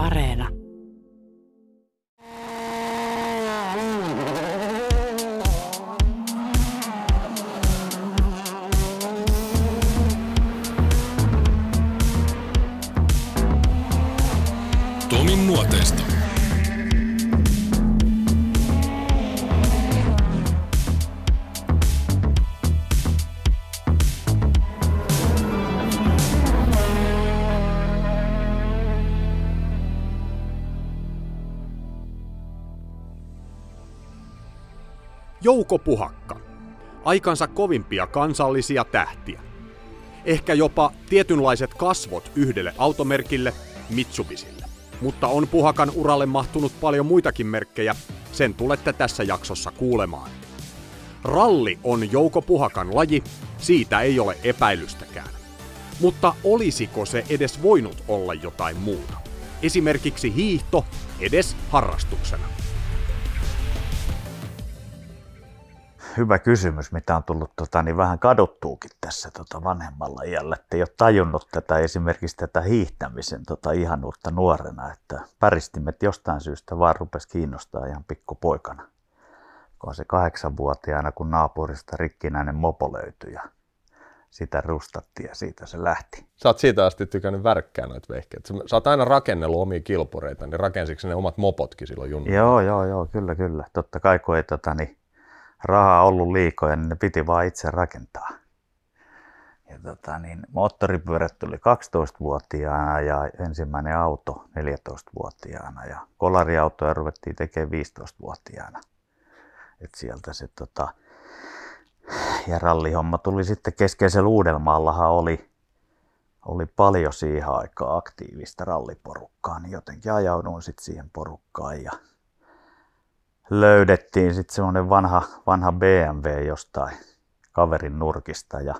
Areena. Jouko Puhakka. Aikansa kovimpia kansallisia tähtiä. Ehkä jopa tietynlaiset kasvot yhdelle automerkille, Mitsubisille. Mutta on Puhakan uralle mahtunut paljon muitakin merkkejä, sen tulette tässä jaksossa kuulemaan. Ralli on Jouko Puhakan laji, siitä ei ole epäilystäkään. Mutta olisiko se edes voinut olla jotain muuta? Esimerkiksi hiihto edes harrastuksena. Hyvä kysymys, mitä on tullut tota, niin vähän kadottuukin tässä tota, vanhemmalla iällä. Että ei ole tajunnut tätä esimerkiksi tätä hiihtämisen tota, ihanuutta nuorena, että päristimet jostain syystä vaan rupesi kiinnostaa ihan pikkupoikana. Kun se kahdeksanvuotiaana, kun naapurista rikkinäinen mopo löytyi ja sitä rustattiin ja siitä se lähti. Sä oot siitä asti tykännyt värkkää noita vehkeitä. Sä oot aina rakennellut omia kilpureita, niin rakensitko ne omat mopotkin silloin junnu? Joo, joo, joo, kyllä, kyllä. Totta kai kun ei tota, niin, rahaa ollut liikoja, niin ne piti vaan itse rakentaa. Ja tota, niin, moottoripyörät tuli 12-vuotiaana ja ensimmäinen auto 14-vuotiaana ja kolariautoja ruvettiin tekemään 15-vuotiaana. Et sieltä se tota, ja rallihomma tuli sitten keskeisellä Uudelmaallahan oli, oli paljon siihen aikaan aktiivista ralliporukkaa, niin jotenkin ajauduin sitten siihen porukkaan ja löydettiin sitten semmoinen vanha, vanha BMW jostain kaverin nurkista ja,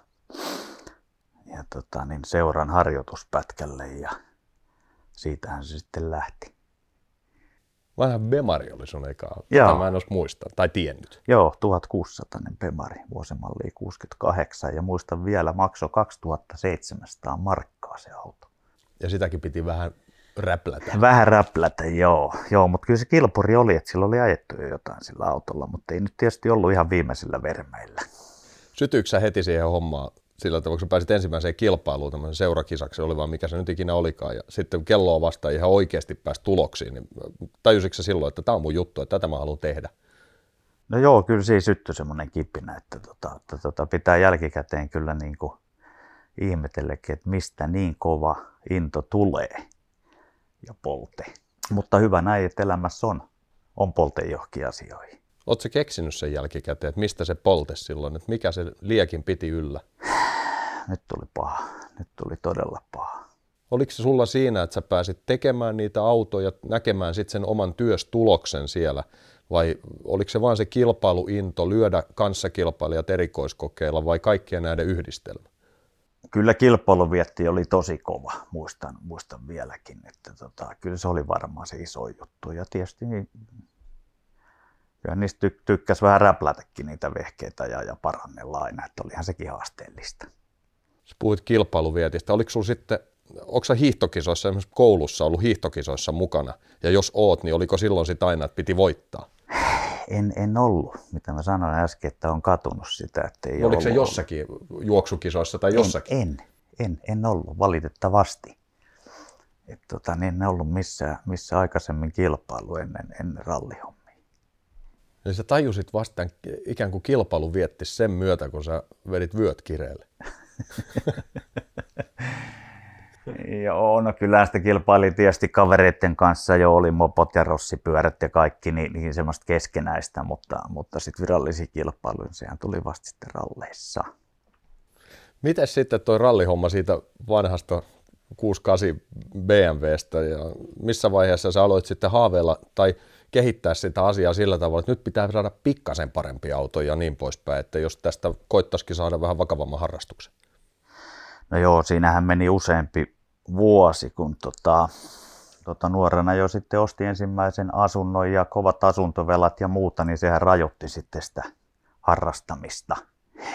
ja tota, niin seuran harjoituspätkälle ja siitähän se sitten lähti. Vanha Bemari oli sun eka. Joo. Mä en olisi muista tai tiennyt. Joo, 1600 Bemari, vuosimalli 68 ja muistan vielä makso 2700 markkaa se auto. Ja sitäkin piti vähän räplätä. Vähän räplätä, joo. joo mutta kyllä se kilpuri oli, että sillä oli ajettu jo jotain sillä autolla, mutta ei nyt tietysti ollut ihan viimeisillä vermeillä. Sytyykö heti siihen hommaan sillä tavalla, kun pääsit ensimmäiseen kilpailuun, tämmöisen seurakisaksi, oli vaan mikä se nyt ikinä olikaan, ja sitten kelloa vasta ihan oikeasti pääsi tuloksiin, niin tajusitko sä silloin, että tämä on mun juttu, että tätä mä haluan tehdä? No joo, kyllä siinä syttyi semmoinen kipinä, että, tota, että tota, pitää jälkikäteen kyllä niin kuin ihmetellekin, että mistä niin kova into tulee ja polte. Mutta hyvä näin, että elämässä on, on polte johonkin asioihin. Oletko keksinyt sen jälkikäteen, että mistä se polte silloin, että mikä se liekin piti yllä? Nyt tuli paha, nyt tuli todella paha. Oliko se sulla siinä, että sä pääsit tekemään niitä autoja, näkemään sitten sen oman työstuloksen siellä, vai oliko se vaan se kilpailuinto, lyödä kanssakilpailijat erikoiskokeilla vai kaikkien näiden yhdistelmä? Kyllä kilpailuvietti oli tosi kova, muistan, muistan vieläkin, että tota, kyllä se oli varmaan se iso juttu. Ja tietysti niin, kyllä niistä tyk- tykkäsi vähän räplätäkin niitä vehkeitä ja, ja parannella aina, että olihan sekin haasteellista. Sä puhuit kilpailuvietistä. Oliko sulla sitten, onko sä hiihtokisoissa, esimerkiksi koulussa ollut hiihtokisoissa mukana? Ja jos oot, niin oliko silloin sitä aina, että piti voittaa? En, en ollut, mitä mä sanoin äsken, että on katunut sitä, että ei Oliko se jossakin juoksukisoissa tai jossakin? En, en, en, en ollut valitettavasti. Et tota, niin en ollut missään, missä aikaisemmin kilpailu ennen, ennen rallihommia. Eli sä tajusit vasta ikään kuin kilpailu vietti sen myötä, kun sä vedit vyöt kireelle. Joo, no kyllä sitä kilpaili tietysti kavereiden kanssa jo oli mopot ja rossipyörät ja kaikki, niin, niin semmoista keskenäistä, mutta, mutta sitten virallisia kilpailuja, sehän tuli vasta sitten ralleissa. Miten sitten toi rallihomma siitä vanhasta 68 BMWstä ja missä vaiheessa sä aloit sitten haaveilla tai kehittää sitä asiaa sillä tavalla, että nyt pitää saada pikkasen parempia autoja ja niin poispäin, että jos tästä koittaisikin saada vähän vakavamman harrastuksen? No joo, siinähän meni useampi vuosi, kun tota, tota nuorena jo sitten osti ensimmäisen asunnon ja kovat asuntovelat ja muuta, niin sehän rajoitti sitten sitä harrastamista.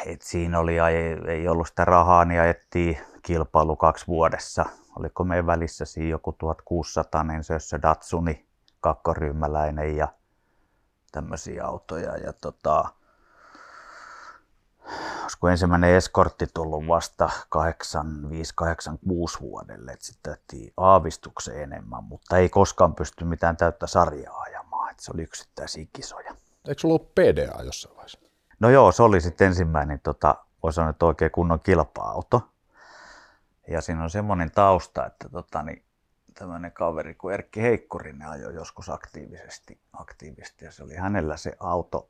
Et siinä oli, ei, ei ollut sitä rahaa, niin ajettiin kilpailu kaksi vuodessa. Oliko meidän välissä siinä joku 1600 Sössö Datsuni, kakkoryhmäläinen ja tämmöisiä autoja. Ja tota, olisiko ensimmäinen eskortti tullut vasta 85-86 vuodelle, että sitten tehtiin aavistuksen enemmän, mutta ei koskaan pysty mitään täyttä sarjaa ajamaan, että se oli yksittäisiä kisoja. Eikö sulla ollut PDA jossain vaiheessa? No joo, se oli sitten ensimmäinen, tota, voisi sanoa, että oikein kunnon kilpa-auto. Ja siinä on semmoinen tausta, että tota, niin, tämmöinen kaveri kuin Erkki Heikkurinen ajoi joskus aktiivisesti, aktiivisesti ja se oli hänellä se auto,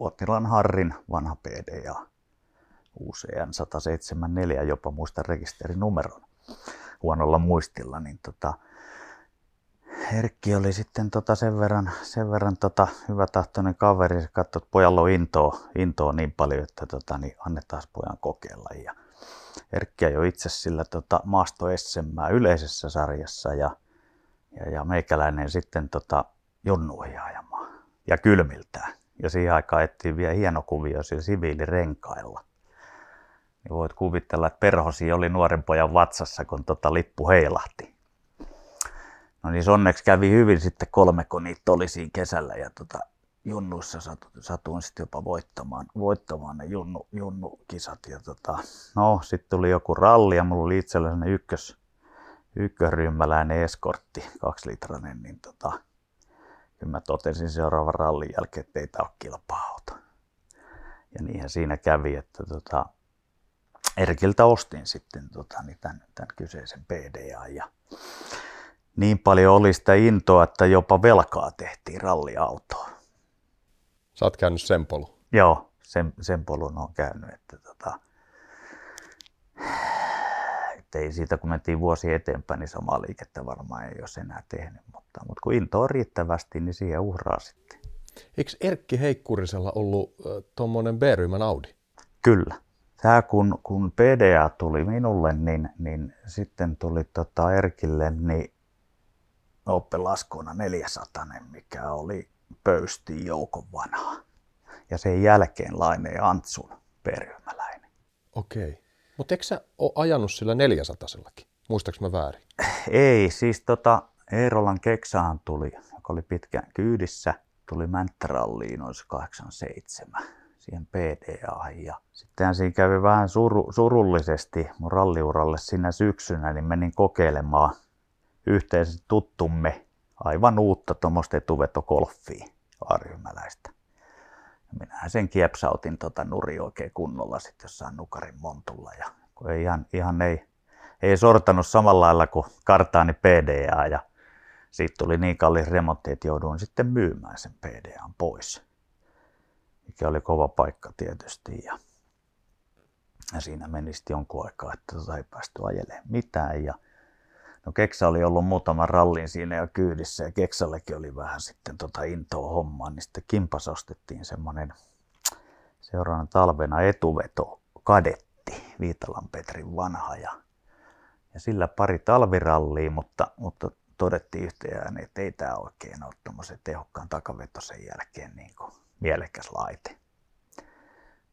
Uottilan Harrin vanha PDA, UCN 174, jopa muista rekisterinumeron huonolla muistilla, niin tota, Erkki oli sitten tota sen verran, sen verran tota hyvä tahtoinen kaveri, se katsoi, että pojalla on intoa, intoa niin paljon, että tota, niin annetaan pojan kokeilla. Ja Erkki jo itse sillä tota, maasto yleisessä sarjassa ja, ja, ja meikäläinen sitten tota, junnuihin ajamaan ja kylmiltään. Ja siihen aikaan ettiin vielä hieno kuvio sillä siviilirenkailla. Niin voit kuvitella, että perhosi oli nuoren pojan vatsassa, kun tota lippu heilahti. No niin onneksi kävi hyvin sitten kolme, kun niitä oli siinä kesällä ja tota, junnuissa satuin, sitten jopa voittamaan, voittamaan ne junnu, junnukisat. Ja tota, no, sitten tuli joku ralli ja mulla oli itsellä ykkös, ykkösryhmäläinen eskortti, kaksilitrainen, niin tota, kyllä mä totesin seuraavan rallin jälkeen, että ei tämä ole kilpa-auto. Ja niinhän siinä kävi, että tota, Erkiltä ostin sitten tota, niin tämän, tämän kyseisen PDA ja niin paljon oli sitä intoa, että jopa velkaa tehtiin ralliautoa. Sä oot käynyt sen polun? Joo, sen, sen polun on käynyt. Että tota, että ei siitä, kun mentiin vuosi eteenpäin, niin samaa liikettä varmaan ei olisi enää tehnyt. Mutta, mutta kun into on riittävästi, niin siihen uhraa sitten. Eikö Erkki Heikkurisella ollut äh, tuommoinen B-ryhmän Audi? Kyllä. Tämä kun, kun PDA tuli minulle, niin, niin sitten tuli tota Erkille niin Opel Ascona 400, mikä oli pöysti joukon vanhaa. Ja sen jälkeen Laine Antsun perymäläinen. Okei. Mutta eikö sä ole ajanut sillä 400 Muistaaks mä väärin? Ei, siis tota, Eerolan Keksahan tuli, joka oli pitkään kyydissä, tuli Mänttäralliin noin 87 siihen PDA. Ja sitten siinä kävi vähän suru, surullisesti mun ralliuralle sinä syksynä, niin menin kokeilemaan yhteisesti tuttumme aivan uutta tuommoista etuvetokolfia aaryhmäläistä. Minähän sen kiepsautin tota nuri oikein kunnolla sitten jossain nukarin montulla. Ja kun ei ihan, ihan ei, ei sortanut samalla lailla kuin kartaani PDA ja siitä tuli niin kallis remontti, että jouduin sitten myymään sen PDAn pois. Mikä oli kova paikka tietysti. Ja, ja siinä meni sitten jonkun aikaa, että tota ei päästy ajelemaan mitään. Ja No Keksa oli ollut muutaman rallin siinä jo kyydissä ja Keksallekin oli vähän sitten tota intoa hommaa, niin sitten kimpas ostettiin semmoinen seuraavana talvena etuveto kadetti, Viitalan Petrin vanha ja, ja sillä pari talvirallia, mutta, mutta todettiin yhteen että ei tämä oikein ole tuommoisen tehokkaan takavetosen jälkeen niin kuin mielekäs laite.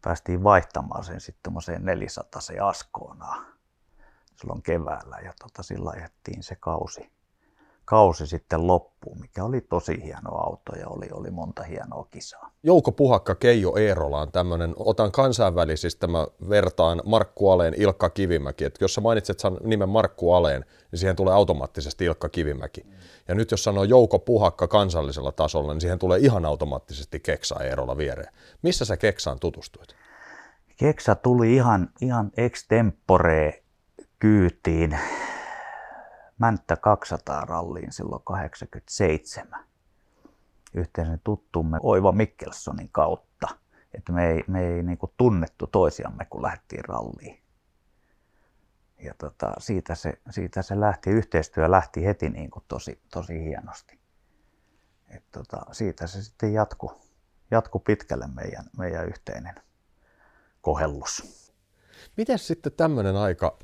Päästiin vaihtamaan sen sitten tuommoiseen 400 askoonaan silloin keväällä ja tota, sillä ajettiin se kausi, kausi sitten loppuun, mikä oli tosi hieno auto ja oli, oli monta hienoa kisaa. Jouko Puhakka, Keijo Eerola on tämmöinen, otan kansainvälisistä, mä vertaan Markku Aleen, Ilkka Kivimäki. Et jos sä mainitset nimen Markku Aleen, niin siihen tulee automaattisesti Ilkka Kivimäki. Mm. Ja nyt jos sanoo Jouko Puhakka kansallisella tasolla, niin siihen tulee ihan automaattisesti Keksa Eerola viereen. Missä sä Keksaan tutustuit? Keksa tuli ihan, ihan extempore kyytiin Mänttä 200 ralliin silloin 87 yhteisen tuttumme Oiva Mikkelsonin kautta. Että me ei, me ei niin tunnettu toisiamme, kun lähdettiin ralliin. Ja tota, siitä, se, siitä se lähti, yhteistyö lähti heti niin tosi, tosi hienosti. Et tota, siitä se sitten jatku, jatku pitkälle meidän, meidän yhteinen kohellus. Miten sitten tämmöinen aika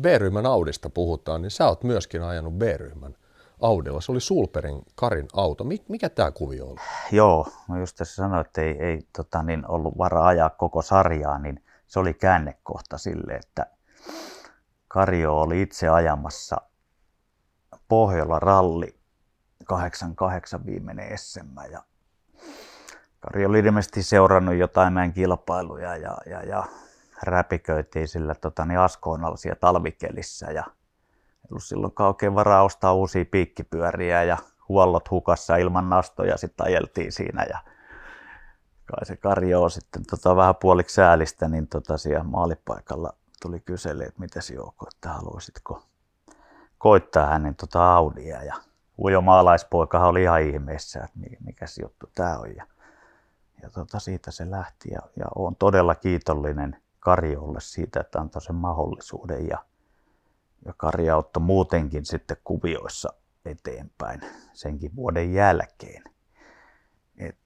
B-ryhmän Audista puhutaan, niin sä oot myöskin ajanut B-ryhmän Audilla. Se oli Sulperin Karin auto. Mikä tämä kuvio oli? Joo, mä just tässä sanoin, että ei, ei tota, niin ollut varaa ajaa koko sarjaa, niin se oli käännekohta sille, että Karjo oli itse ajamassa Pohjola ralli 88 viimeinen SM ja Kari oli ilmeisesti seurannut jotain meidän kilpailuja ja, ja, ja räpiköitiin sillä tota, niin siellä talvikelissä ja ei ollut silloin oikein varaa ostaa uusia piikkipyöriä ja huollot hukassa ilman nastoja sitten ajeltiin siinä ja kai se Karjo sitten tota, vähän puoliksi säälistä, niin tota, siellä maalipaikalla tuli kyseli, että miten Jouko, että haluaisitko koittaa hänen tota Audia ja ujo maalaispoikahan oli ihan ihmeessä, että mikä juttu tämä on. Ja, ja tota, siitä se lähti ja, ja olen todella kiitollinen Karjolle siitä, että antoi sen mahdollisuuden ja, ja Kari auttoi muutenkin sitten kuvioissa eteenpäin senkin vuoden jälkeen. Et,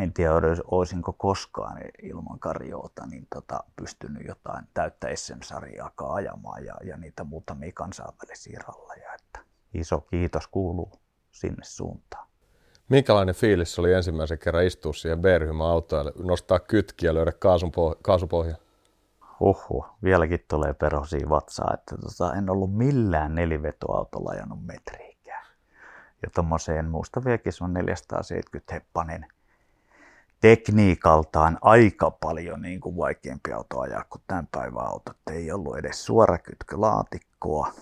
en tiedä, olisinko koskaan ilman Karjoota niin tota, pystynyt jotain täyttä SM-sarjaakaan ajamaan ja, ja niitä muutamia kansainvälisiä ralleja. Että iso kiitos kuuluu sinne suuntaan. Minkälainen fiilis oli ensimmäisen kerran istua siihen B-ryhmän autoon ja nostaa kytkiä ja löydä kaasupohja? Oho, vieläkin tulee perosia vatsaa, että tota, en ollut millään nelivetoautolla ajanut metriikään. Ja tuommoiseen, muista vieläkin se on 470 heppanen tekniikaltaan aika paljon niin kuin vaikeampi auto ajaa kuin tämän päivän autot. Ei ollut edes suorakytkölaatikkoa.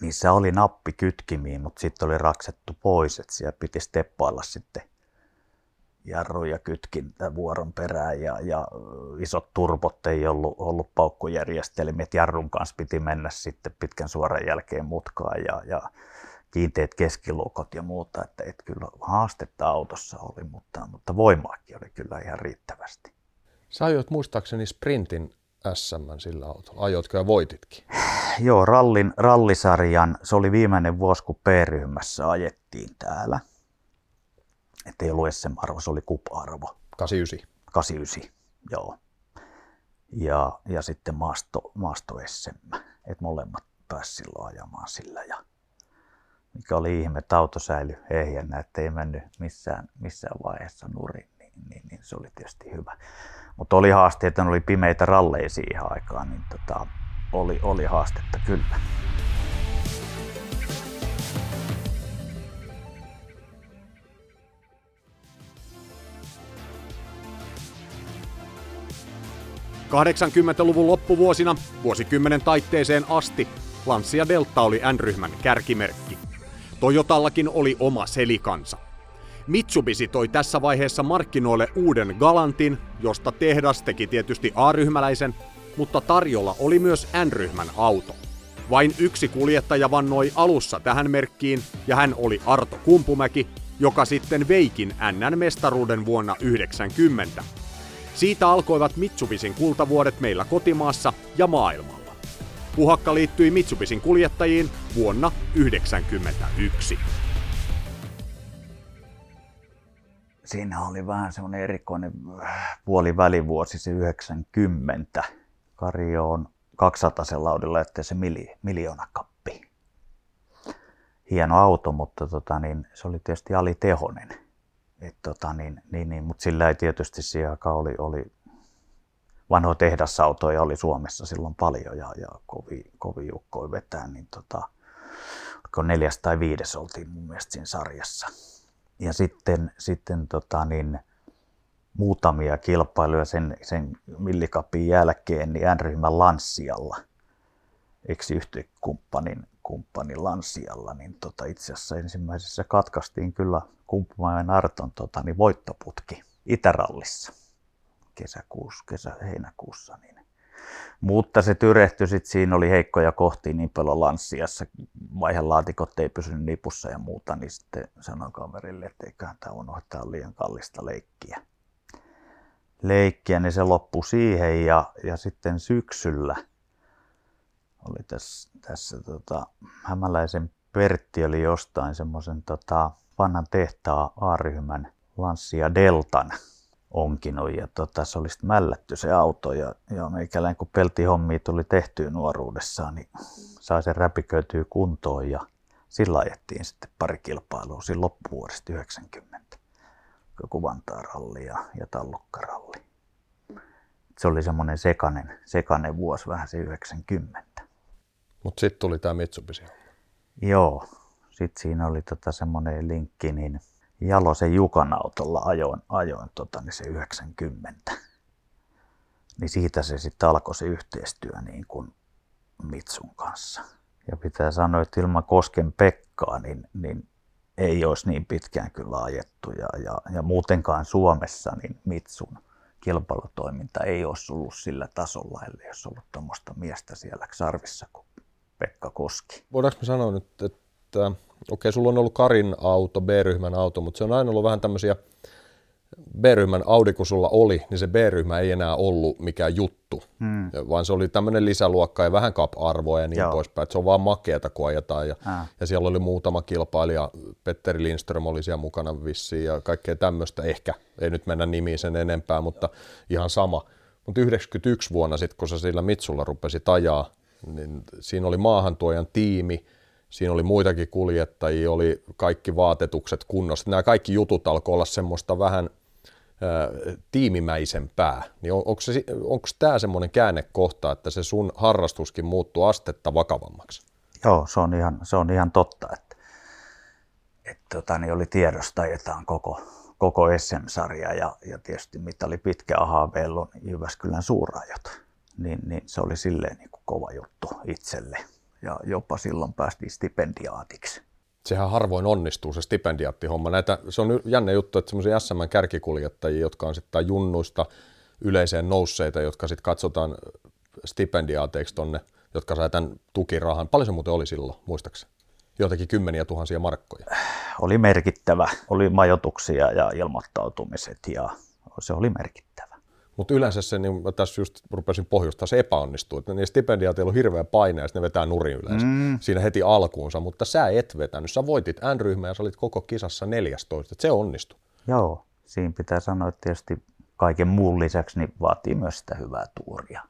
Niissä oli nappi kytkimiin, mutta sitten oli raksettu pois, että siellä piti steppailla sitten jarru ja kytkintä vuoron perään ja, ja isot turbot ei ollut, ollut paukkujärjestelmiä. Jarrun kanssa piti mennä sitten pitkän suoran jälkeen mutkaan ja, ja kiinteät keskilukot ja muuta. Että, että kyllä haastetta autossa oli, mutta, mutta voimaakin oli kyllä ihan riittävästi. Sä ajoit muistaakseni sprintin SM sillä autolla. Ajoitko ja voititkin? Joo, rallin, rallisarjan. Se oli viimeinen vuosi, kun P-ryhmässä ajettiin täällä. Että ei ollut SM-arvo, se oli kupa-arvo. 89. 89, joo. Ja, ja sitten maasto, maasto SM. Että molemmat pääsivät silloin ajamaan sillä. Ja mikä oli ihme, että auto säilyi ehjänä, että ei mennyt missään, missään vaiheessa nurin, niin, niin, niin se oli tietysti hyvä. Mutta oli haaste, että oli pimeitä ralleja siihen aikaan, niin tota, oli, oli haastetta kyllä. luvun loppuvuosina, vuosikymmenen taitteeseen asti, Lancia Delta oli N-ryhmän kärkimerkki. Toyotallakin oli oma selikansa. Mitsubishi toi tässä vaiheessa markkinoille uuden Galantin, josta tehdas teki tietysti A-ryhmäläisen, mutta tarjolla oli myös N-ryhmän auto. Vain yksi kuljettaja vannoi alussa tähän merkkiin, ja hän oli Arto Kumpumäki, joka sitten veikin NN-mestaruuden vuonna 90. Siitä alkoivat Mitsubisin kultavuodet meillä kotimaassa ja maailmalla. Puhakka liittyi Mitsubisin kuljettajiin vuonna 1991. Siinä oli vähän semmoinen erikoinen puolivälivuosi, se 90. Karjo on 200 laudilla, että se mili, miljoonakappi. Hieno auto, mutta tota, niin, se oli tietysti alitehonen. Et, tota, niin, niin, niin, mutta sillä ei tietysti siihen aikaan oli, oli vanhoja tehdasautoja oli Suomessa silloin paljon ja, ja kovi, kovi jukkoi vetää, niin tota, neljäs tai viides oltiin mun mielestä siinä sarjassa. Ja sitten, sitten tota, niin, muutamia kilpailuja sen, sen millikapin jälkeen niin N-ryhmän Lanssialla, eksi yhtekumppanin kumppanin Lanssialla, niin tota, itse asiassa ensimmäisessä katkaistiin kyllä Kumppumajan Arton tota, niin voittoputki Itärallissa kesäkuussa, kesä-heinäkuussa. Niin. Mutta se tyrehtyi sitten, siinä oli heikkoja kohtia niin paljon lanssiassa, vaihelaatikot ei pysynyt nipussa ja muuta, niin sitten sanoin kaverille, että eiköhän tämä unohtaa liian kallista leikkiä. Leikkiä, niin se loppui siihen ja, ja sitten syksyllä oli tässä, tässä tota, Hämäläisen Pertti oli jostain semmoisen tota, vanhan tehtaa A-ryhmän Lanssia Deltan onkinut ja tota, se oli sitten mällätty se auto ja, ja meikäläinen kun peltihommia tuli tehtyä nuoruudessaan, niin sai sen räpiköityä kuntoon ja sillä ajettiin sitten pari kilpailua siinä loppuvuodesta 90. Joku Vantaa-ralli ja, ja Tallukka-ralli. se oli semmoinen sekainen, sekainen vuosi, vähän se 90. Mutta sitten tuli tämä Mitsubishi. Joo, sitten siinä oli tota semmoinen linkki, niin Jalosen Jukan autolla ajoin, ajoin tota, niin se 90. Niin siitä se sitten alkoi se yhteistyö niin kuin Mitsun kanssa. Ja pitää sanoa, että ilman Kosken Pekkaa, niin, niin ei olisi niin pitkään kyllä ajettu. Ja, ja, ja muutenkaan Suomessa niin Mitsun kilpailutoiminta ei olisi ollut sillä tasolla, ellei olisi ollut tuommoista miestä siellä sarvissa kuin Pekka Koski. Voidaanko me sanoa nyt, että okei, sulla on ollut Karin auto, B-ryhmän auto, mutta se on aina ollut vähän tämmöisiä B-ryhmän Audi, kun sulla oli, niin se B-ryhmä ei enää ollut mikään juttu, hmm. vaan se oli tämmöinen lisäluokka ja vähän cap-arvoa ja niin Joo. poispäin. Se on vaan makeata, kun ajetaan. Ja, ja siellä oli muutama kilpailija, Petteri Lindström oli siellä mukana vissiin ja kaikkea tämmöistä ehkä. Ei nyt mennä nimiin sen enempää, mutta ihan sama. Mutta 91 vuonna sitten, kun sä sillä Mitsulla rupesit ajaa, niin siinä oli maahantuojan tiimi, siinä oli muitakin kuljettajia, oli kaikki vaatetukset kunnossa. Nämä kaikki jutut alkoi olla semmoista vähän – tiimimäisempää, niin on, onko, se, tämä semmoinen käännekohta, että se sun harrastuskin muuttuu astetta vakavammaksi? Joo, se on ihan, se on ihan totta, että, että tota, niin oli tiedosta, että on koko, koko SM-sarja ja, ja tietysti mitä oli pitkä haaveillut Jyväskylän suurajot, niin, niin se oli silleen niin kuin kova juttu itselle ja jopa silloin päästiin stipendiaatiksi sehän harvoin onnistuu se stipendiaattihomma. Näitä, se on jännä juttu, että semmoisia SM kärkikuljettajia, jotka on sitten junnuista yleiseen nousseita, jotka sitten katsotaan stipendiaateiksi tonne, jotka saa tämän tukirahan. Paljon se muuten oli silloin, muistaakseni? Joitakin kymmeniä tuhansia markkoja. Oli merkittävä. Oli majoituksia ja ilmoittautumiset ja se oli merkittävä. Mutta yleensä se, niin mä tässä just rupesin pohjustaa, se epäonnistuu. Että niin stipendiaatilla on hirveä paine ja ne vetää nurin yleensä mm. siinä heti alkuunsa, mutta sä et vetänyt. Sä voitit N-ryhmän ja sä olit koko kisassa 14, että se onnistui. Joo, siinä pitää sanoa, että tietysti kaiken muun lisäksi niin vaatii myös sitä hyvää tuuria.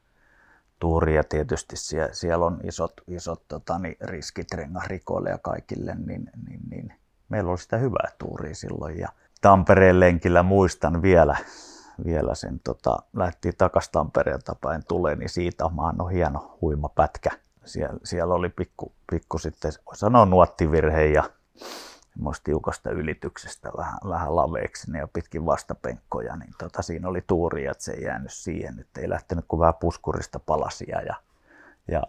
Tuuria tietysti siellä, siellä on isot, isot tota, niin riskit rengarikoille ja kaikille, niin, niin, niin meillä oli sitä hyvää tuuria silloin. Ja Tampereen lenkillä muistan vielä, vielä sen, tota, lähti takaisin Tampereelta päin tulee, niin siitä maan on hieno huima pätkä. Siellä, siellä oli pikku, pikku sitten, voi sanoa nuottivirhe ja tiukasta ylityksestä vähän, vähän laveeksi ja pitkin vastapenkkoja, niin tota, siinä oli tuuri, että se ei jäänyt siihen, että ei lähtenyt kuin vähän puskurista palasia ja, ja,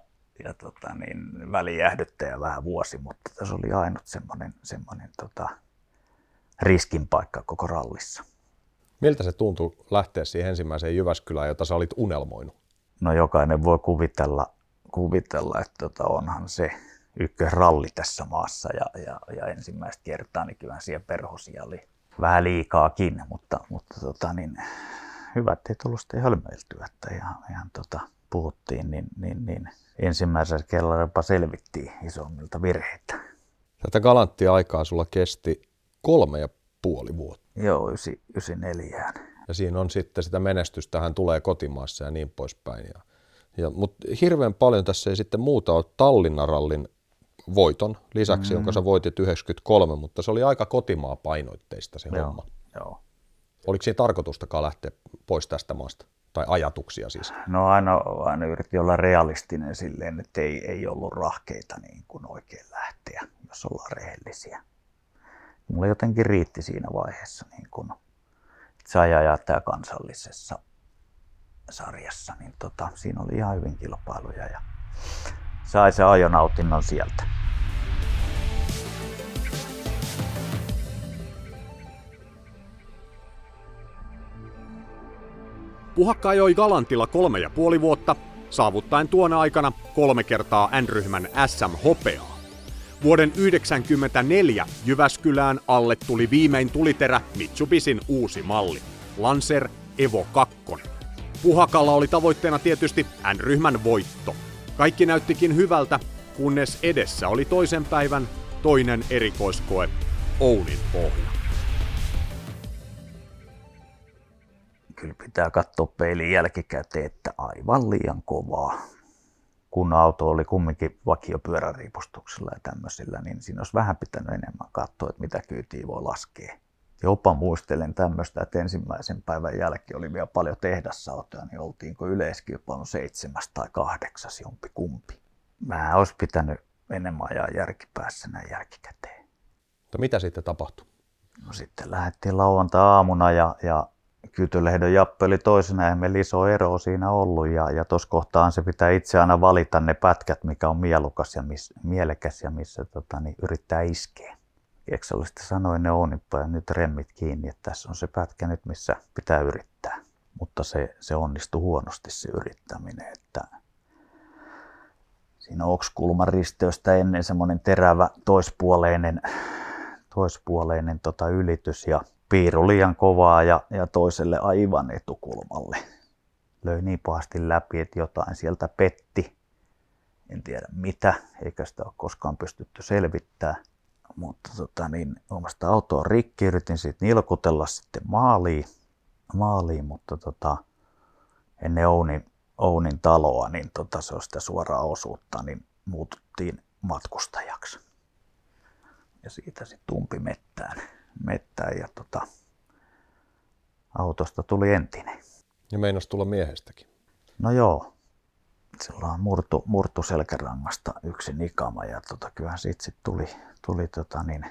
ja tota, niin, välijähdyttäjä vähän vuosi, mutta tässä oli ainut semmoinen, semmoinen tota, riskin paikka koko rallissa. Miltä se tuntui lähteä siihen ensimmäiseen Jyväskylään, jota sä olit unelmoinut? No jokainen voi kuvitella, kuvitella että tota onhan se ykkösralli tässä maassa ja, ja, ja ensimmäistä kertaa niin kyllä siellä perhosia oli vähän liikaakin, mutta, mutta tota, niin, hyvä, että ei tullut sitten hölmöiltyä, että ihan, ihan tota, puhuttiin, niin, niin, niin ensimmäisellä kerralla jopa selvittiin isommilta virheitä. Tätä galanttia aikaa sulla kesti kolme ja puoli vuotta. Joo, 94. Ja siinä on sitten sitä menestystä, hän tulee kotimaassa ja niin poispäin. Ja, ja, Mutta hirveän paljon tässä ei sitten muuta ole Tallinnan rallin voiton lisäksi, mm. jonka sä voitit 93, mutta se oli aika kotimaa painoitteista se joo, homma. Joo. Oliko siinä tarkoitustakaan lähteä pois tästä maasta? Tai ajatuksia siis? No aina, aina yritti olla realistinen silleen, että ei, ei ollut rahkeita niin kuin oikein lähteä, jos ollaan rehellisiä mulle jotenkin riitti siinä vaiheessa, niin kun, sai ajaa tämä kansallisessa sarjassa, niin tota, siinä oli ihan hyvin kilpailuja ja sai se ajonautinnon sieltä. Puhakka ajoi Galantilla kolme ja puoli vuotta, saavuttaen tuona aikana kolme kertaa N-ryhmän SM-hopeaa. Vuoden 1994 Jyväskylään alle tuli viimein tuliterä Mitsubisin uusi malli, Lancer Evo 2. Puhakalla oli tavoitteena tietysti N-ryhmän voitto. Kaikki näyttikin hyvältä, kunnes edessä oli toisen päivän toinen erikoiskoe, Ounin pohja. Kyllä pitää katsoa peilin jälkikäteen, että aivan liian kovaa kun auto oli kumminkin vakiopyöräriipustuksella ja tämmöisillä, niin siinä olisi vähän pitänyt enemmän katsoa, että mitä kyytiä voi laskea. Jopa muistelen tämmöistä, että ensimmäisen päivän jälkeen oli vielä paljon tehdassautoja, niin oltiinko yleiskilpailun seitsemäs tai kahdeksas jompi kumpi. Mä olisi pitänyt enemmän ajaa järkipäässä näin jälkikäteen. Mutta mitä sitten tapahtui? No sitten lähdettiin lauantai-aamuna ja, ja Kytölehdon Jappe oli toisena, ja meillä iso ero siinä ollut. Ja, ja tuossa kohtaan se pitää itse aina valita ne pätkät, mikä on mielukas ja miss, mielekäs ja missä tota, niin yrittää iskeä. Eksolista sanoi ne onippa ja nyt remmit kiinni, että tässä on se pätkä nyt, missä pitää yrittää. Mutta se, se onnistui huonosti se yrittäminen, että siinä okskulman risteystä ennen semmoinen terävä toispuoleinen, toispuoleinen tota ylitys ja piiru liian kovaa ja, ja toiselle aivan etukulmalle. Löi niin pahasti läpi, että jotain sieltä petti. En tiedä mitä, eikä sitä ole koskaan pystytty selvittämään. Mutta tota, niin, omasta autoa rikki, yritin sitten nilkutella sitten maaliin, maaliin mutta tota, ennen Ounin, Ounin taloa, niin tota, se on sitä suoraa osuutta, niin muututtiin matkustajaksi. Ja siitä sitten tumpi mettään mettään ja tota, autosta tuli entinen. Ja meinas tulla miehestäkin. No joo, silloin murtu, murtu selkärangasta yksi nikama ja tota, kyllähän siitä sit tuli, tuli, tota, niin,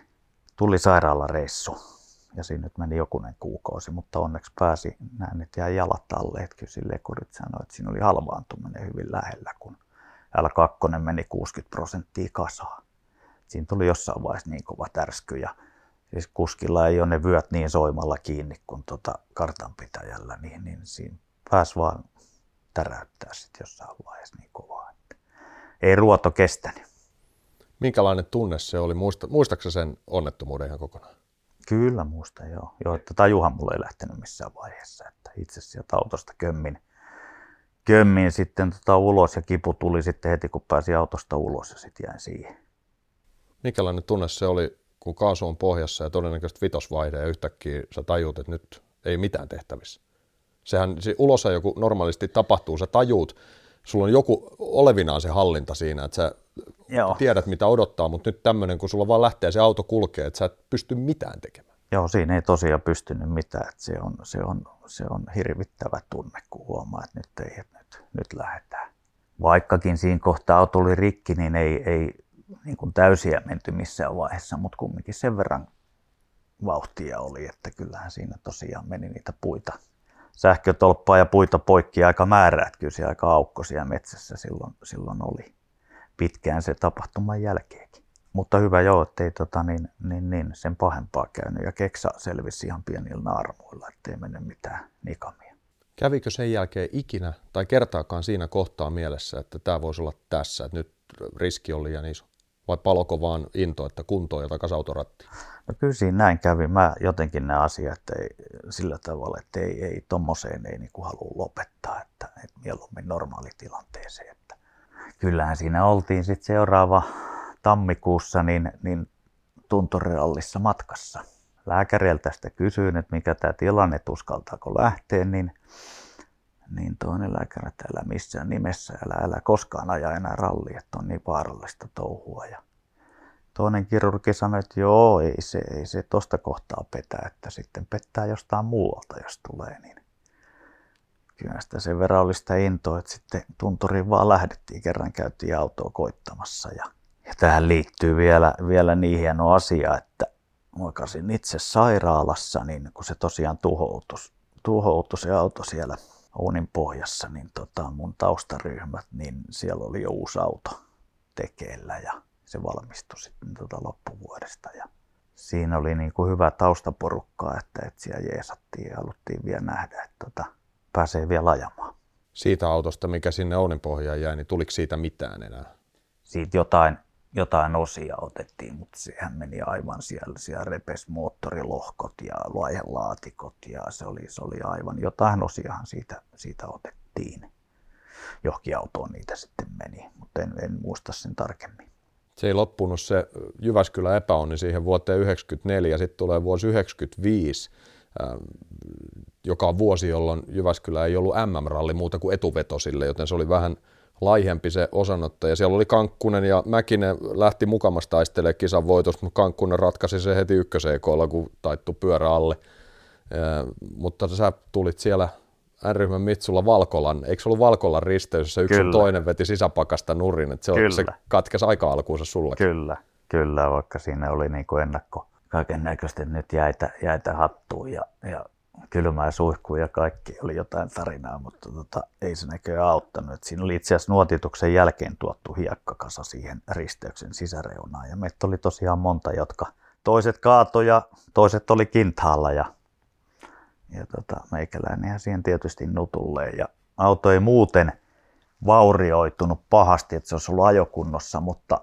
tuli sairaalareissu. Ja siinä nyt meni jokunen kuukausi, mutta onneksi pääsi, näin, että jäi jalat alle. Että kyllä sille kurit sanoi, että siinä oli halvaantuminen hyvin lähellä, kun L2 meni 60 prosenttia kasaa. Siinä tuli jossain vaiheessa niin kova tärsky ja siis kuskilla ei ole ne vyöt niin soimalla kiinni kuin tota kartanpitäjällä, niin, niin siinä pääsi vaan täräyttää sitten jossain vaiheessa niin kovaa. Että ei ruoto kestänyt. Minkälainen tunne se oli? Muista, muistatko sen onnettomuuden ihan kokonaan? Kyllä muista joo. joo että tajuhan mulle ei lähtenyt missään vaiheessa. Että itse sieltä autosta kömmin, kömmin sitten tota ulos ja kipu tuli sitten heti kun pääsi autosta ulos ja sitten jäin siihen. Minkälainen tunne se oli kun kaasu on pohjassa ja todennäköisesti vitosvaihde ja yhtäkkiä sä tajuut, että nyt ei mitään tehtävissä. Sehän se ulosa joku normaalisti tapahtuu, sä tajuut, sulla on joku olevinaan se hallinta siinä, että sä Joo. tiedät mitä odottaa, mutta nyt tämmöinen, kun sulla vaan lähtee se auto kulkee, että sä et pysty mitään tekemään. Joo, siinä ei tosiaan pystynyt mitään, että se on, se on, se on hirvittävä tunne, kun huomaa, että nyt ei, että nyt, nyt lähdetään. Vaikkakin siinä kohtaa auto oli rikki, niin ei, ei niin kuin täysiä menty missään vaiheessa, mutta kumminkin sen verran vauhtia oli, että kyllähän siinä tosiaan meni niitä puita, sähkötolppaa ja puita poikki aika määrää, että kyllä se aika aukkosia metsässä silloin, silloin oli pitkään se tapahtuman jälkeenkin. Mutta hyvä joo, ettei tota, niin, niin, niin, sen pahempaa käynyt ja keksa selvisi ihan pienillä naarmuilla, ettei mennyt mitään nikamia. Kävikö sen jälkeen ikinä tai kertaakaan siinä kohtaa mielessä, että tämä voisi olla tässä, että nyt riski on liian iso? Vai paloko vaan into, että kuntoon ja takaisin autorattiin? No kyllä siinä näin kävi. Mä jotenkin nämä asiat ei, sillä tavalla, että ei, ei tommoseen ei niin halua lopettaa, että, että mieluummin normaalitilanteeseen. Että kyllähän siinä oltiin sitten seuraava tammikuussa niin, niin tuntoreallissa matkassa. Lääkäriltä sitä kysyin, että mikä tämä tilanne, uskaltaako lähteä, niin niin toinen lääkäri, että älä missään nimessä, älä, älä koskaan aja enää rallia, että on niin vaarallista touhua. Ja toinen kirurgi sanoi, että joo, ei se, ei se tosta kohtaa petä, että sitten pettää jostain muualta, jos tulee. Niin kyllä sitä sen verran oli sitä intoa, että sitten tunturiin vaan lähdettiin, kerran käytiin autoa koittamassa. Ja, ja tähän liittyy vielä, vielä niin hieno asia, että moikasin itse sairaalassa, niin kun se tosiaan tuhoutus, tuhoutui se auto siellä Ounin pohjassa, niin tota, mun taustaryhmät, niin siellä oli jo uusi auto tekeillä ja se valmistui sitten tota loppuvuodesta. Ja siinä oli niin kuin hyvä taustaporukkaa, että, että siellä jeesattiin ja haluttiin vielä nähdä, että tota, pääsee vielä ajamaan. Siitä autosta, mikä sinne Ounin pohjaan jäi, niin tuliko siitä mitään enää? Siitä jotain jotain osia otettiin, mutta sehän meni aivan siellä, siellä repes moottorilohkot ja laihelaatikot ja se oli, se oli aivan, jotain osiahan siitä, siitä otettiin. Johonkin autoon niitä sitten meni, mutta en, en muista sen tarkemmin. Se ei loppunut se Jyväskylä epäonni siihen vuoteen 1994, sitten tulee vuosi 1995, ähm, joka on vuosi, jolloin Jyväskylä ei ollut MM-ralli muuta kuin etuvetosille, joten se oli vähän laihempi se osanotto. siellä oli Kankkunen ja Mäkinen lähti mukamasta taistelemaan kisan voitosta, mutta Kankkunen ratkaisi se heti ykköseen koolla, kun taittu pyörä alle. Ja, mutta sä tulit siellä N-ryhmän Mitsulla Valkolan, eikö se ollut Valkolan risteys, jossa yksi toinen veti sisäpakasta nurin, että se, on, se katkesi aika alkuunsa sulla. Kyllä, kyllä, vaikka siinä oli niin ennakko kaiken näköistä nyt jäitä, jäitä hattuun ja, ja kylmää suihkuun ja kaikki oli jotain tarinaa, mutta tota, ei se näköjään auttanut. Et siinä oli itse asiassa nuotituksen jälkeen tuottu hiekkakasa siihen risteyksen sisäreunaan ja meitä oli tosiaan monta, jotka toiset kaatoja, toiset oli kintaalla ja, ja tota, meikäläinen siihen tietysti nutulle ja auto ei muuten vaurioitunut pahasti, että se olisi ollut ajokunnossa, mutta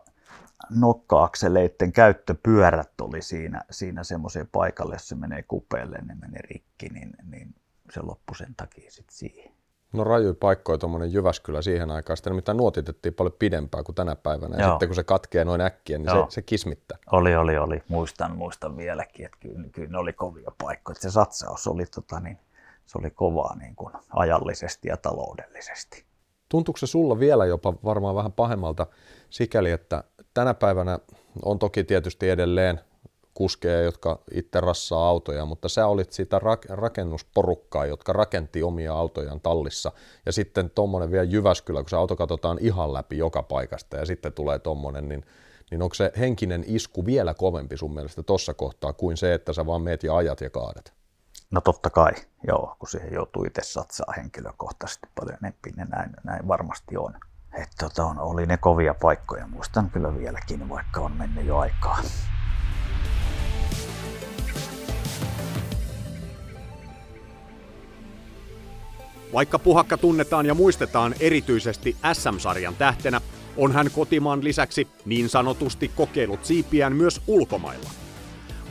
nokka-akseleiden käyttöpyörät oli siinä, siinä semmoiseen paikalle, jos se menee kupeelle, ne menee rikki, niin, niin se loppui sen takia sitten siihen. No raju paikkoja tuommoinen Jyväskylä siihen aikaan, sitä nimittäin nuotitettiin paljon pidempään kuin tänä päivänä, ja Joo. sitten kun se katkee noin äkkiä, niin se, se kismittää. Oli, oli, oli. Muistan, muistan vieläkin, että kyllä, kyllä ne oli kovia paikkoja. Se satsaus oli, tota, niin, se oli kovaa niin kuin ajallisesti ja taloudellisesti. Tuntuuko se sulla vielä jopa varmaan vähän pahemmalta sikäli, että tänä päivänä on toki tietysti edelleen kuskeja, jotka itse rassaa autoja, mutta sä olit sitä rakennusporukkaa, jotka rakenti omia autojaan tallissa. Ja sitten tuommoinen vielä Jyväskylä, kun se auto katsotaan ihan läpi joka paikasta ja sitten tulee tuommoinen, niin, niin onko se henkinen isku vielä kovempi sun mielestä tuossa kohtaa kuin se, että sä vaan meet ja ajat ja kaadat? No totta kai, joo, kun siihen joutuu itse satsaa henkilökohtaisesti paljon enempi, niin näin, näin varmasti on. Että tota, on, oli ne kovia paikkoja, muistan kyllä vieläkin, vaikka on mennyt jo aikaa. Vaikka Puhakka tunnetaan ja muistetaan erityisesti SM-sarjan tähtenä, on hän kotimaan lisäksi niin sanotusti kokeillut siipiään myös ulkomailla.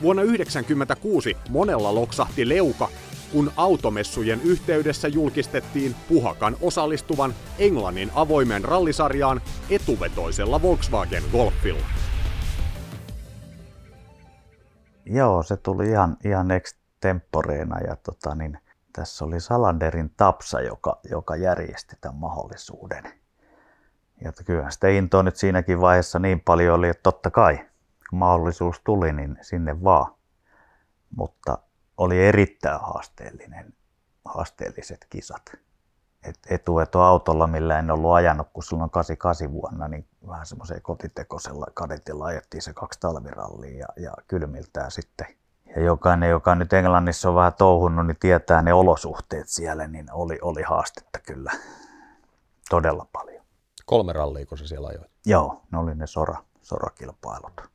Vuonna 1996 monella loksahti leuka, kun automessujen yhteydessä julkistettiin Puhakan osallistuvan Englannin avoimen rallisarjaan etuvetoisella Volkswagen Golfilla. Joo, se tuli ihan, ihan extemporeena ja tota, niin, tässä oli Salanderin Tapsa, joka, joka järjesti tämän mahdollisuuden. Ja kyllä sitä intoa nyt siinäkin vaiheessa niin paljon oli, että totta kai kun mahdollisuus tuli, niin sinne vaan. Mutta oli erittäin haasteellinen, haasteelliset kisat. Et etueto autolla, millä en ollut ajanut, kun silloin 88 vuonna, niin vähän semmoiseen kotitekoisella kadetilla ajettiin se kaksi talvirallia ja, ja kylmiltään sitten. Ja jokainen, joka nyt Englannissa on vähän touhunnut, niin tietää ne olosuhteet siellä, niin oli, oli haastetta kyllä todella paljon. Kolme rallia, kun se siellä ajoit? Joo, ne oli ne sora, sorakilpailut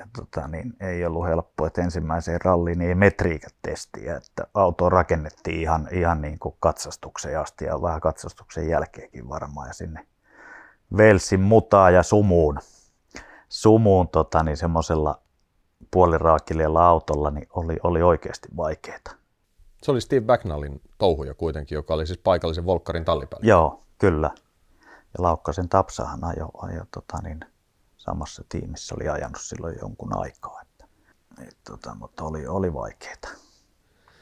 ja tota, niin ei ollut helppo, että ensimmäiseen ralliin niin ei metriikat testiä, että auto rakennettiin ihan, ihan niin kuin katsastukseen asti ja vähän katsastuksen jälkeenkin varmaan ja sinne Velsin mutaa ja sumuun, sumuun tota, niin semmoisella puoliraakilella autolla niin oli, oli oikeasti vaikeaa. Se oli Steve Bagnallin touhuja kuitenkin, joka oli siis paikallisen Volkkarin tallipäällä. Joo, kyllä. Ja Laukkasen Tapsahan ajoi, ajo, tota, niin, samassa tiimissä oli ajanut silloin jonkun aikaa. Että, et, tota, mutta oli, oli vaikeaa.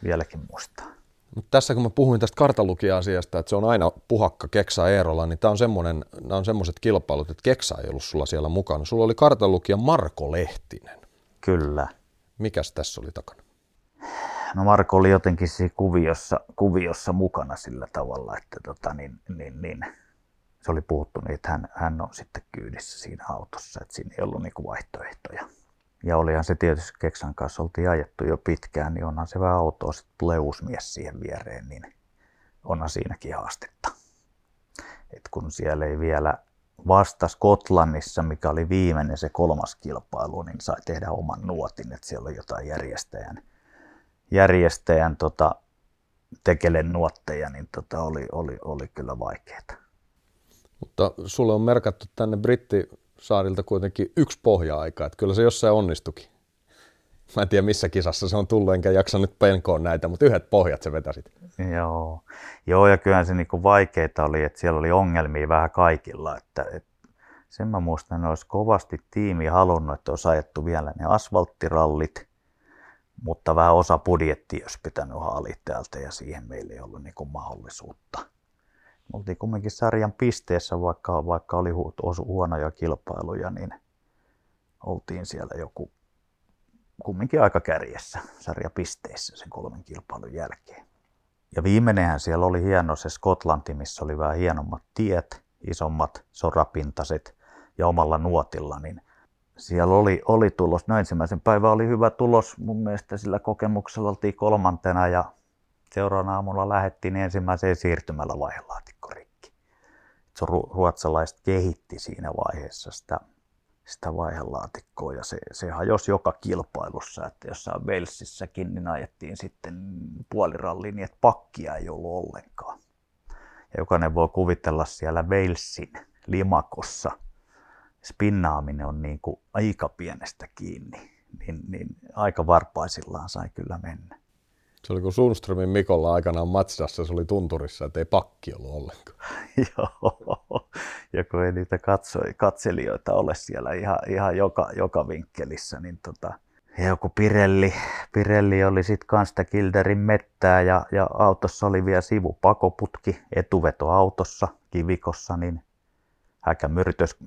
Vieläkin muistaa. Mutta tässä kun mä puhuin tästä kartalukija-asiasta, että se on aina puhakka Keksa Eerola, niin tämä on semmoinen, nämä on semmoiset kilpailut, että Keksa ei ollut sulla siellä mukana. Sulla oli kartalukija Marko Lehtinen. Kyllä. Mikäs tässä oli takana? No Marko oli jotenkin siinä kuviossa, kuviossa mukana sillä tavalla, että tota, niin, niin, niin, se oli puhuttu niin, että hän, hän on sitten kyydissä siinä autossa, että siinä ei ollut niinku vaihtoehtoja. Ja olihan se tietysti Keksan kanssa oltiin ajettu jo pitkään, niin onhan se vähän autoa, sitten tulee uusi mies siihen viereen, niin onhan siinäkin haastetta. Et kun siellä ei vielä vasta Skotlannissa, mikä oli viimeinen se kolmas kilpailu, niin sai tehdä oman nuotin, että siellä oli jotain järjestäjän, järjestäjän tota, tekelen nuotteja, niin tota, oli, oli, oli kyllä vaikeaa. Mutta sulle on merkattu tänne Brittisaarilta kuitenkin yksi pohja-aika, että kyllä se jossain onnistukin. Mä en tiedä missä kisassa se on tullut, enkä jaksa nyt penkoon näitä, mutta yhdet pohjat se vetäsit. Joo, Joo ja kyllähän se niinku vaikeita oli, että siellä oli ongelmia vähän kaikilla. Että, että sen mä muistan, että olisi kovasti tiimi halunnut, että olisi ajettu vielä ne asfalttirallit, mutta vähän osa budjettia olisi pitänyt haalia täältä ja siihen meillä ei ollut niinku mahdollisuutta oltiin kumminkin sarjan pisteessä, vaikka, vaikka oli osu, huonoja kilpailuja, niin oltiin siellä joku kumminkin aika kärjessä sarjapisteissä sen kolmen kilpailun jälkeen. Ja viimeinenhän siellä oli hieno se Skotlanti, missä oli vähän hienommat tiet, isommat sorapintaset ja omalla nuotilla, niin siellä oli, oli tulos. No ensimmäisen päivän oli hyvä tulos mun mielestä sillä kokemuksella oltiin kolmantena ja seuraavana aamulla lähettiin ensimmäiseen siirtymällä vaihelaatikko rikki. Se ruotsalaiset kehitti siinä vaiheessa sitä, sitä vaihelaatikkoa ja se, se hajosi joka kilpailussa, että jossain Walesissäkin niin ajettiin sitten puoliralliin niin, että pakkia ei ollut ollenkaan. Ja jokainen voi kuvitella siellä Walesin limakossa – spinnaaminen on niin kuin aika pienestä kiinni, niin, niin aika varpaisillaan sai kyllä mennä. Se oli kuin Sundströmin Mikolla aikanaan Matsdassa, se oli tunturissa, että ei pakki ollut ollenkaan. Joo, ja kun ei niitä katsoi, katselijoita ole siellä ihan, ihan joka, joka vinkkelissä, niin tota, ja joku Pirelli, Pirelli oli sitten kanssa Kilderin mettää ja, ja autossa oli vielä sivupakoputki etuvetoautossa kivikossa, niin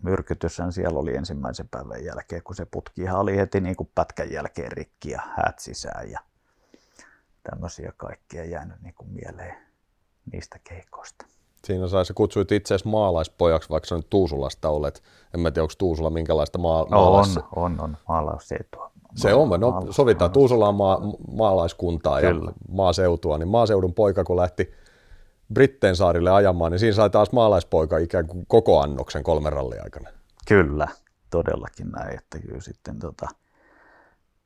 myrkytyshän siellä oli ensimmäisen päivän jälkeen, kun se putki oli heti niin kuin pätkän jälkeen rikki ja häät sisään ja tämmöisiä kaikkia jäänyt niin kuin mieleen niistä keikoista. Siinä sai se kutsuit itse asiassa maalaispojaksi, vaikka sä nyt Tuusulasta olet. En mä tiedä, onko Tuusula minkälaista maa, maalais... On, on, on maalausetua. Se on, no sovitaan, Tuusula on maa, maalaiskuntaa Kyllä. ja maaseutua, niin maaseudun poika kun lähti Britteen saarille ajamaan, niin siinä sai taas maalaispoika ikään kuin koko annoksen kolmen rallin aikana. Kyllä, todellakin näin, että kyllä sitten tota,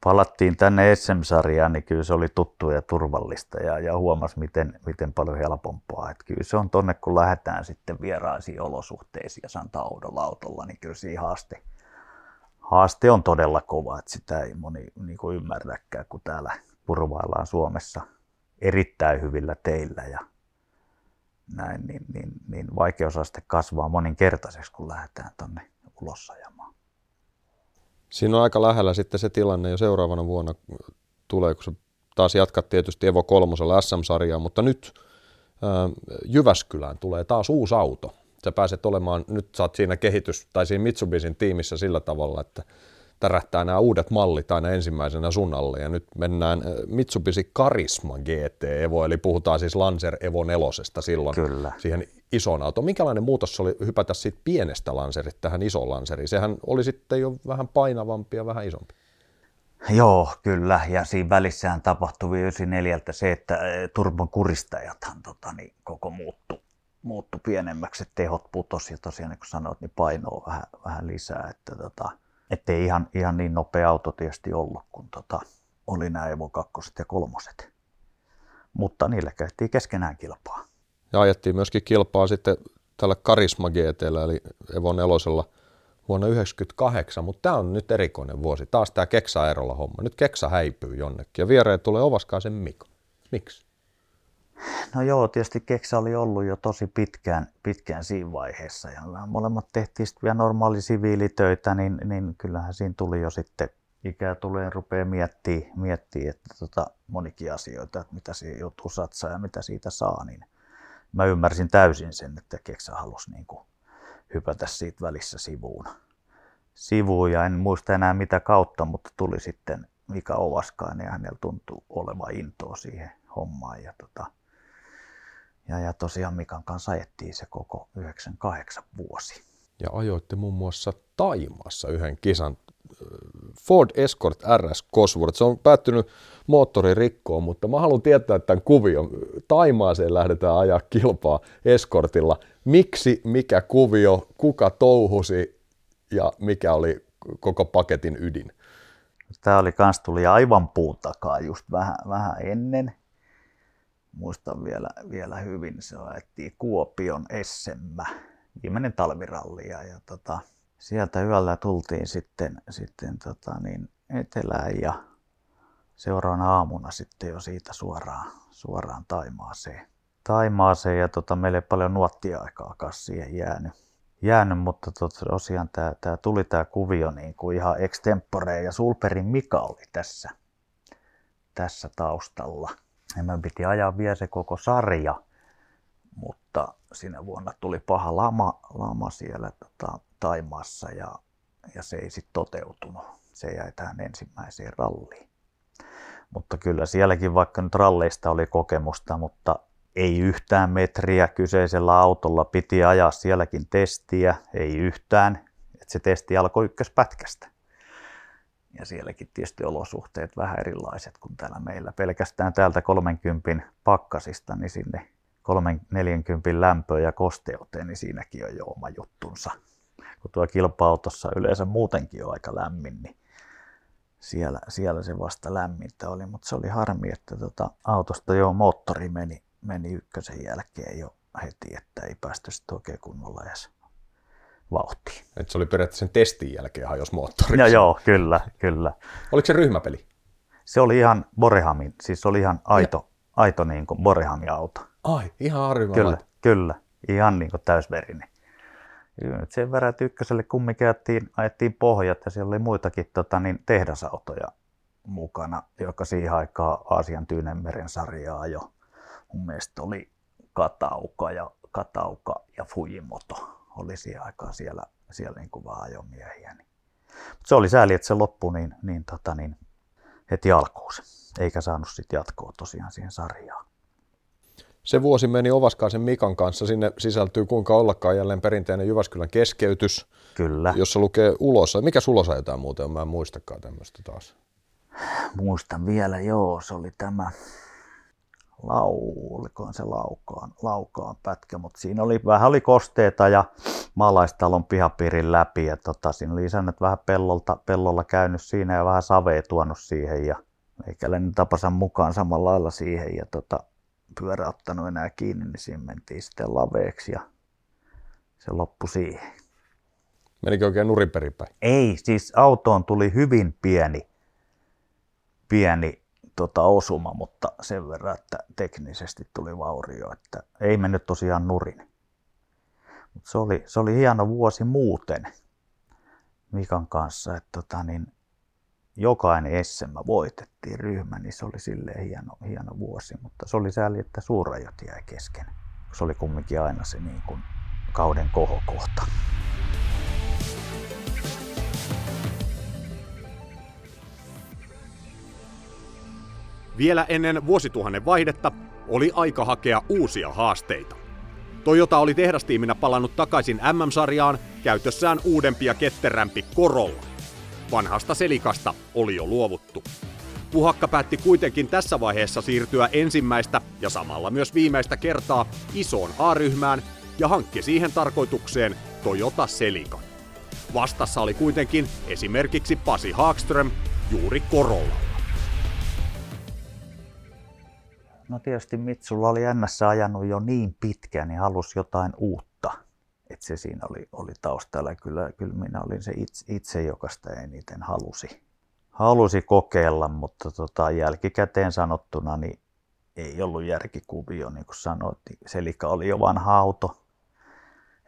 palattiin tänne SM-sarjaan, niin kyllä se oli tuttu ja turvallista ja, ja huomasi, miten, miten paljon helpompaa. Että kyllä se on tonne, kun lähdetään sitten vieraisiin olosuhteisiin ja oudolla autolla, niin kyllä siinä haaste, haaste on todella kova, että sitä ei moni niin kuin ymmärräkään, kun täällä purvaillaan Suomessa erittäin hyvillä teillä ja näin, niin, niin, niin vaikeusaste kasvaa moninkertaiseksi, kun lähdetään tuonne ulos ajamaan. Siinä on aika lähellä sitten se tilanne jo seuraavana vuonna tulee, kun se taas jatkat tietysti Evo kolmosella SM-sarjaa, mutta nyt ää, Jyväskylään tulee taas uusi auto. Sä pääset olemaan, nyt oot siinä kehitys, tai siinä Mitsubisin tiimissä sillä tavalla, että tärähtää nämä uudet mallit aina ensimmäisenä sun alle. Ja nyt mennään äh, Mitsubishi Karisma GT Evo, eli puhutaan siis Lancer Evo 4 silloin Kyllä. siihen isoon autoon. Minkälainen muutos oli hypätä siitä pienestä Lancerista tähän isoon Lanceriin? Sehän oli sitten jo vähän painavampi ja vähän isompi. Joo, kyllä. Ja siinä välissähän tapahtui 94 se, että äh, turbon kuristajathan tota, niin koko muuttu, muuttu pienemmäksi, tehot putosi ja tosiaan niin kuin sanoit, niin painoa vähän, vähän lisää. Että, tota, ettei ihan, ihan niin nopea auto tietysti ollut, kun tota, oli nämä Evo 2 ja 3. Mutta niille käytiin keskenään kilpaa. Ja ajettiin myöskin kilpaa sitten tällä Karisma GT, eli Evo 4 vuonna 1998, mutta tämä on nyt erikoinen vuosi. Taas tämä Keksa homma. Nyt Keksa häipyy jonnekin ja viereen tulee Ovaskaisen Mikko. Miksi? No joo, tietysti Keksa oli ollut jo tosi pitkään, pitkään siinä vaiheessa ja molemmat tehtiin sitten vielä normaali siviilitöitä, niin, niin kyllähän siinä tuli jo sitten ikää tulee rupeaa miettiä, miettiä että tota, monikin asioita, että mitä siihen joutuu satsaa ja mitä siitä saa, niin mä ymmärsin täysin sen, että Keksa halusi niin kuin hypätä siitä välissä sivuun. sivuun ja en muista enää mitä kautta, mutta tuli sitten Mika Ovaskainen ja hänellä tuntui olevan intoa siihen hommaan. Ja tota, ja, ja tosiaan Mikan kanssa ajettiin se koko 98 vuosi. Ja ajoitte muun muassa Taimaassa yhden kisan Ford Escort RS Cosworth. Se on päättynyt moottorin rikkoon, mutta mä haluan tietää tämän kuvion. Taimaaseen lähdetään ajaa kilpaa Escortilla. Miksi, mikä kuvio, kuka touhusi ja mikä oli koko paketin ydin? Tämä oli kans tuli aivan puun takaa just vähän, vähän ennen muistan vielä, vielä hyvin, se ajettiin Kuopion Essemmä, viimeinen talviralli ja, ja tota, sieltä yöllä tultiin sitten, sitten tota, niin etelään ja seuraavana aamuna sitten jo siitä suoraan, suoraan Taimaaseen. Taimaaseen ja tota, meillä ei paljon nuottia-aikaa siihen jäänyt. jäänyt mutta tota, tosiaan tämä tää tuli tämä kuvio niin kuin ihan extempore ja Sulperin Mika oli tässä, tässä taustalla. Ja mä piti ajaa vielä se koko sarja. mutta sinä vuonna tuli paha lama, lama siellä tota, Taimaassa ja, ja se ei sitten toteutunut. Se jäi tähän ensimmäiseen ralliin. Mutta kyllä sielläkin, vaikka nyt ralleista oli kokemusta, mutta ei yhtään metriä kyseisellä autolla. Piti ajaa sielläkin testiä, ei yhtään. Et se testi alkoi ykköspätkästä. Ja sielläkin tietysti olosuhteet vähän erilaiset kuin täällä meillä. Pelkästään täältä 30 pakkasista niin sinne 340 lämpöä ja kosteuteen, niin siinäkin on jo oma juttunsa. Kun tuo kilpa-autossa yleensä muutenkin on aika lämmin, niin siellä, siellä se vasta lämmintä oli, mutta se oli harmi, että tota, autosta jo moottori meni, meni ykkösen jälkeen jo heti, että ei päästy sitten oikein kunnolla edes vauhtiin. Et se oli periaatteessa sen testin jälkeen hajos moottori. Ja joo, kyllä, kyllä. Oliko se ryhmäpeli? Se oli ihan Borehamin, siis se oli ihan aito, ja. aito niin kuin Borehamin auto. Ai, ihan arvima. Kyllä, kyllä, ihan niin kuin täysverinen. Sen verran, että ykköselle kumminkin ajettiin, ajettiin pohjat ja siellä oli muitakin tota, niin tehdasautoja mukana, joka siihen aikaan Aasian Tyynemeren sarjaa jo. Mun mielestä oli Katauka ja, Katauka ja Fujimoto oli siihen aikaan siellä, siellä niin kuin vaan ajomiehiä. Niin. Mutta se oli sääli, että se loppui niin, niin, tota, niin heti alkuun, eikä saanut sitten jatkoa tosiaan siihen sarjaan. Se vuosi meni Ovaskaisen Mikan kanssa. Sinne sisältyy kuinka ollakaan jälleen perinteinen Jyväskylän keskeytys. Kyllä. Jossa lukee ulos. Mikä sulos ajetaan muuten? Mä en muistakaan tämmöistä taas. Muistan vielä, joo. Se oli tämä lau, olikohan se laukaan, laukaan pätkä, mutta siinä oli vähän oli kosteita ja maalaistalon pihapiirin läpi ja tota, siinä oli isännät vähän pellolta, pellolla käynyt siinä ja vähän savea tuonut siihen ja meikäläinen tapansa mukaan samalla lailla siihen ja tota, pyörä ottanut enää kiinni, niin siinä mentiin sitten laveeksi ja se loppui siihen. Menikö oikein nurinperipäin? Ei, siis autoon tuli hyvin pieni, pieni tota, osuma, mutta sen verran, että teknisesti tuli vaurio, että ei mennyt tosiaan nurin. Mutta se oli, se oli hieno vuosi muuten Mikan kanssa, että tota, niin, jokainen SM voitettiin ryhmä, niin se oli silleen hieno, hieno vuosi, mutta se oli sääli, että suurajot jäi kesken. Se oli kumminkin aina se niin kuin kauden kohokohta. Vielä ennen vuosituhannen vaihdetta oli aika hakea uusia haasteita. Toyota oli tehdastiiminä palannut takaisin MM-sarjaan käytössään uudempi ja ketterämpi Corolla. Vanhasta selikasta oli jo luovuttu. Puhakka päätti kuitenkin tässä vaiheessa siirtyä ensimmäistä ja samalla myös viimeistä kertaa isoon A-ryhmään ja hankki siihen tarkoitukseen Toyota Selika. Vastassa oli kuitenkin esimerkiksi Pasi Haakström juuri Korolla. No tietysti Mitsulla oli NS ajanut jo niin pitkään, niin halusi jotain uutta. Että se siinä oli, oli taustalla. Kyllä, kyllä minä olin se itse, itse joka sitä eniten halusi, halusi kokeilla, mutta tota, jälkikäteen sanottuna niin ei ollut järkikuvio, niin kuin sanoit. Selika oli jo vanha auto,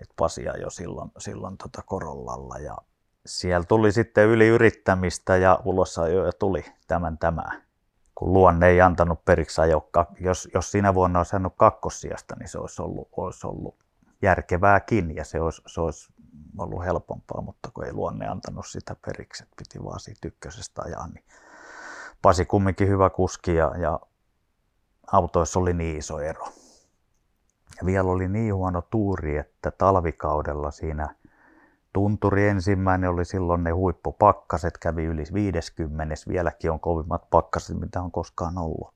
että Pasia jo silloin, silloin tota Korollalla ja siellä tuli sitten yli yrittämistä ja ulos jo tuli tämän tämä kun luonne ei antanut periksi ajokka. Jos, jos sinä vuonna olisi saanut kakkossiasta, niin se olisi ollut, olisi ollut järkevääkin ja se olisi, se olisi ollut helpompaa, mutta kun ei luonne antanut sitä periksi, että piti vaan siitä ykkösestä ajaa, niin Pasi kumminkin hyvä kuski ja, ja autoissa oli niin iso ero. Ja vielä oli niin huono tuuri, että talvikaudella siinä Tunturi ensimmäinen oli silloin ne huippupakkaset, kävi yli 50, vieläkin on kovimmat pakkaset, mitä on koskaan ollut.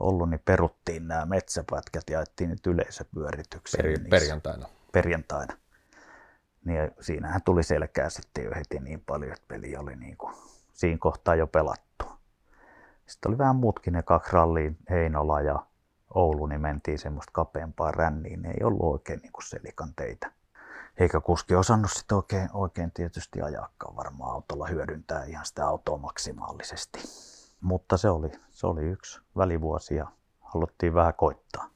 ollut niin peruttiin nämä metsäpätkät ja ajettiin nyt yleisöpyörityksiä. Per, perjantaina. Perjantaina. Niin siinähän tuli selkää sitten jo heti niin paljon, että peli oli niin kuin siinä kohtaa jo pelattu. Sitten oli vähän muutkin ne kaksi ralliin, Heinola ja Oulu, niin mentiin semmoista kapeampaa ränniin. Ne ei ollut oikein niin kuin selikan teitä eikä kuski osannut sitä oikein, oikein tietysti ajakaan varmaan autolla hyödyntää ihan sitä autoa maksimaalisesti. Mutta se oli, se oli yksi välivuosi ja haluttiin vähän koittaa.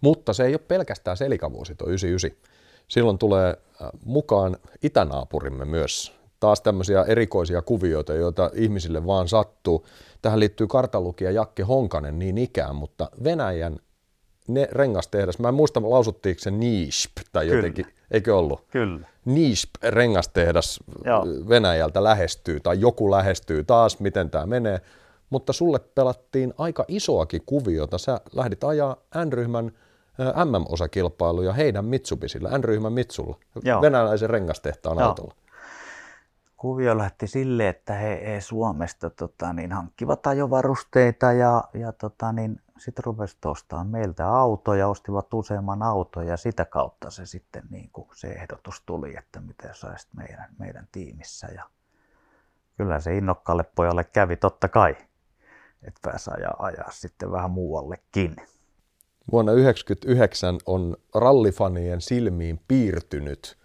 Mutta se ei ole pelkästään selikavuosi tuo 99. Silloin tulee äh, mukaan itänaapurimme myös. Taas tämmöisiä erikoisia kuvioita, joita ihmisille vaan sattuu. Tähän liittyy kartalukija Jakke Honkanen niin ikään, mutta Venäjän ne rengastehdas, mä en muista lausuttiinko se Niisp tai Kyllä. jotenkin, eikö ollut? Kyllä. Niisp rengastehdas Joo. Venäjältä lähestyy tai joku lähestyy taas, miten tämä menee. Mutta sulle pelattiin aika isoakin kuviota. Sä lähdit ajaa N-ryhmän MM-osakilpailuja heidän Mitsubisilla, N-ryhmän Mitsulla, Joo. venäläisen rengastehtaan Joo. autolla. Kuvio lähti silleen, että he, he Suomesta tota, niin, hankkivat ajovarusteita ja, ja tota, niin, sitten rupesivat ostamaan meiltä autoja, ostivat useamman auton ja sitä kautta se sitten niin kuin se ehdotus tuli, että miten saisit meidän, meidän tiimissä. Ja kyllä se innokkaalle pojalle kävi totta kai, että pääsi ajaa, ajaa sitten vähän muuallekin. Vuonna 1999 on rallifanien silmiin piirtynyt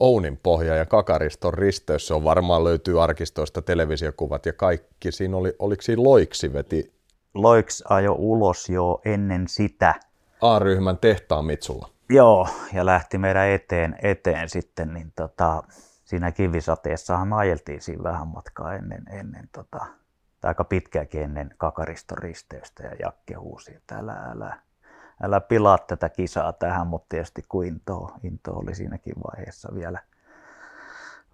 Ounin pohja ja Kakariston risteys. Se on varmaan löytyy arkistoista televisiokuvat ja kaikki. Siinä oli, oliko siinä Loiksi veti Loiks ajo ulos jo ennen sitä. A-ryhmän tehtaan Mitsulla. Joo, ja lähti meidän eteen, eteen sitten, niin tota, siinä kivisateessahan ajeltiin siinä vähän matkaa ennen, ennen tota, tai aika pitkääkin ennen Kakariston risteystä ja Jakke huusi, että älä, älä, älä pilaa tätä kisaa tähän, mutta tietysti kun into, into oli siinäkin vaiheessa vielä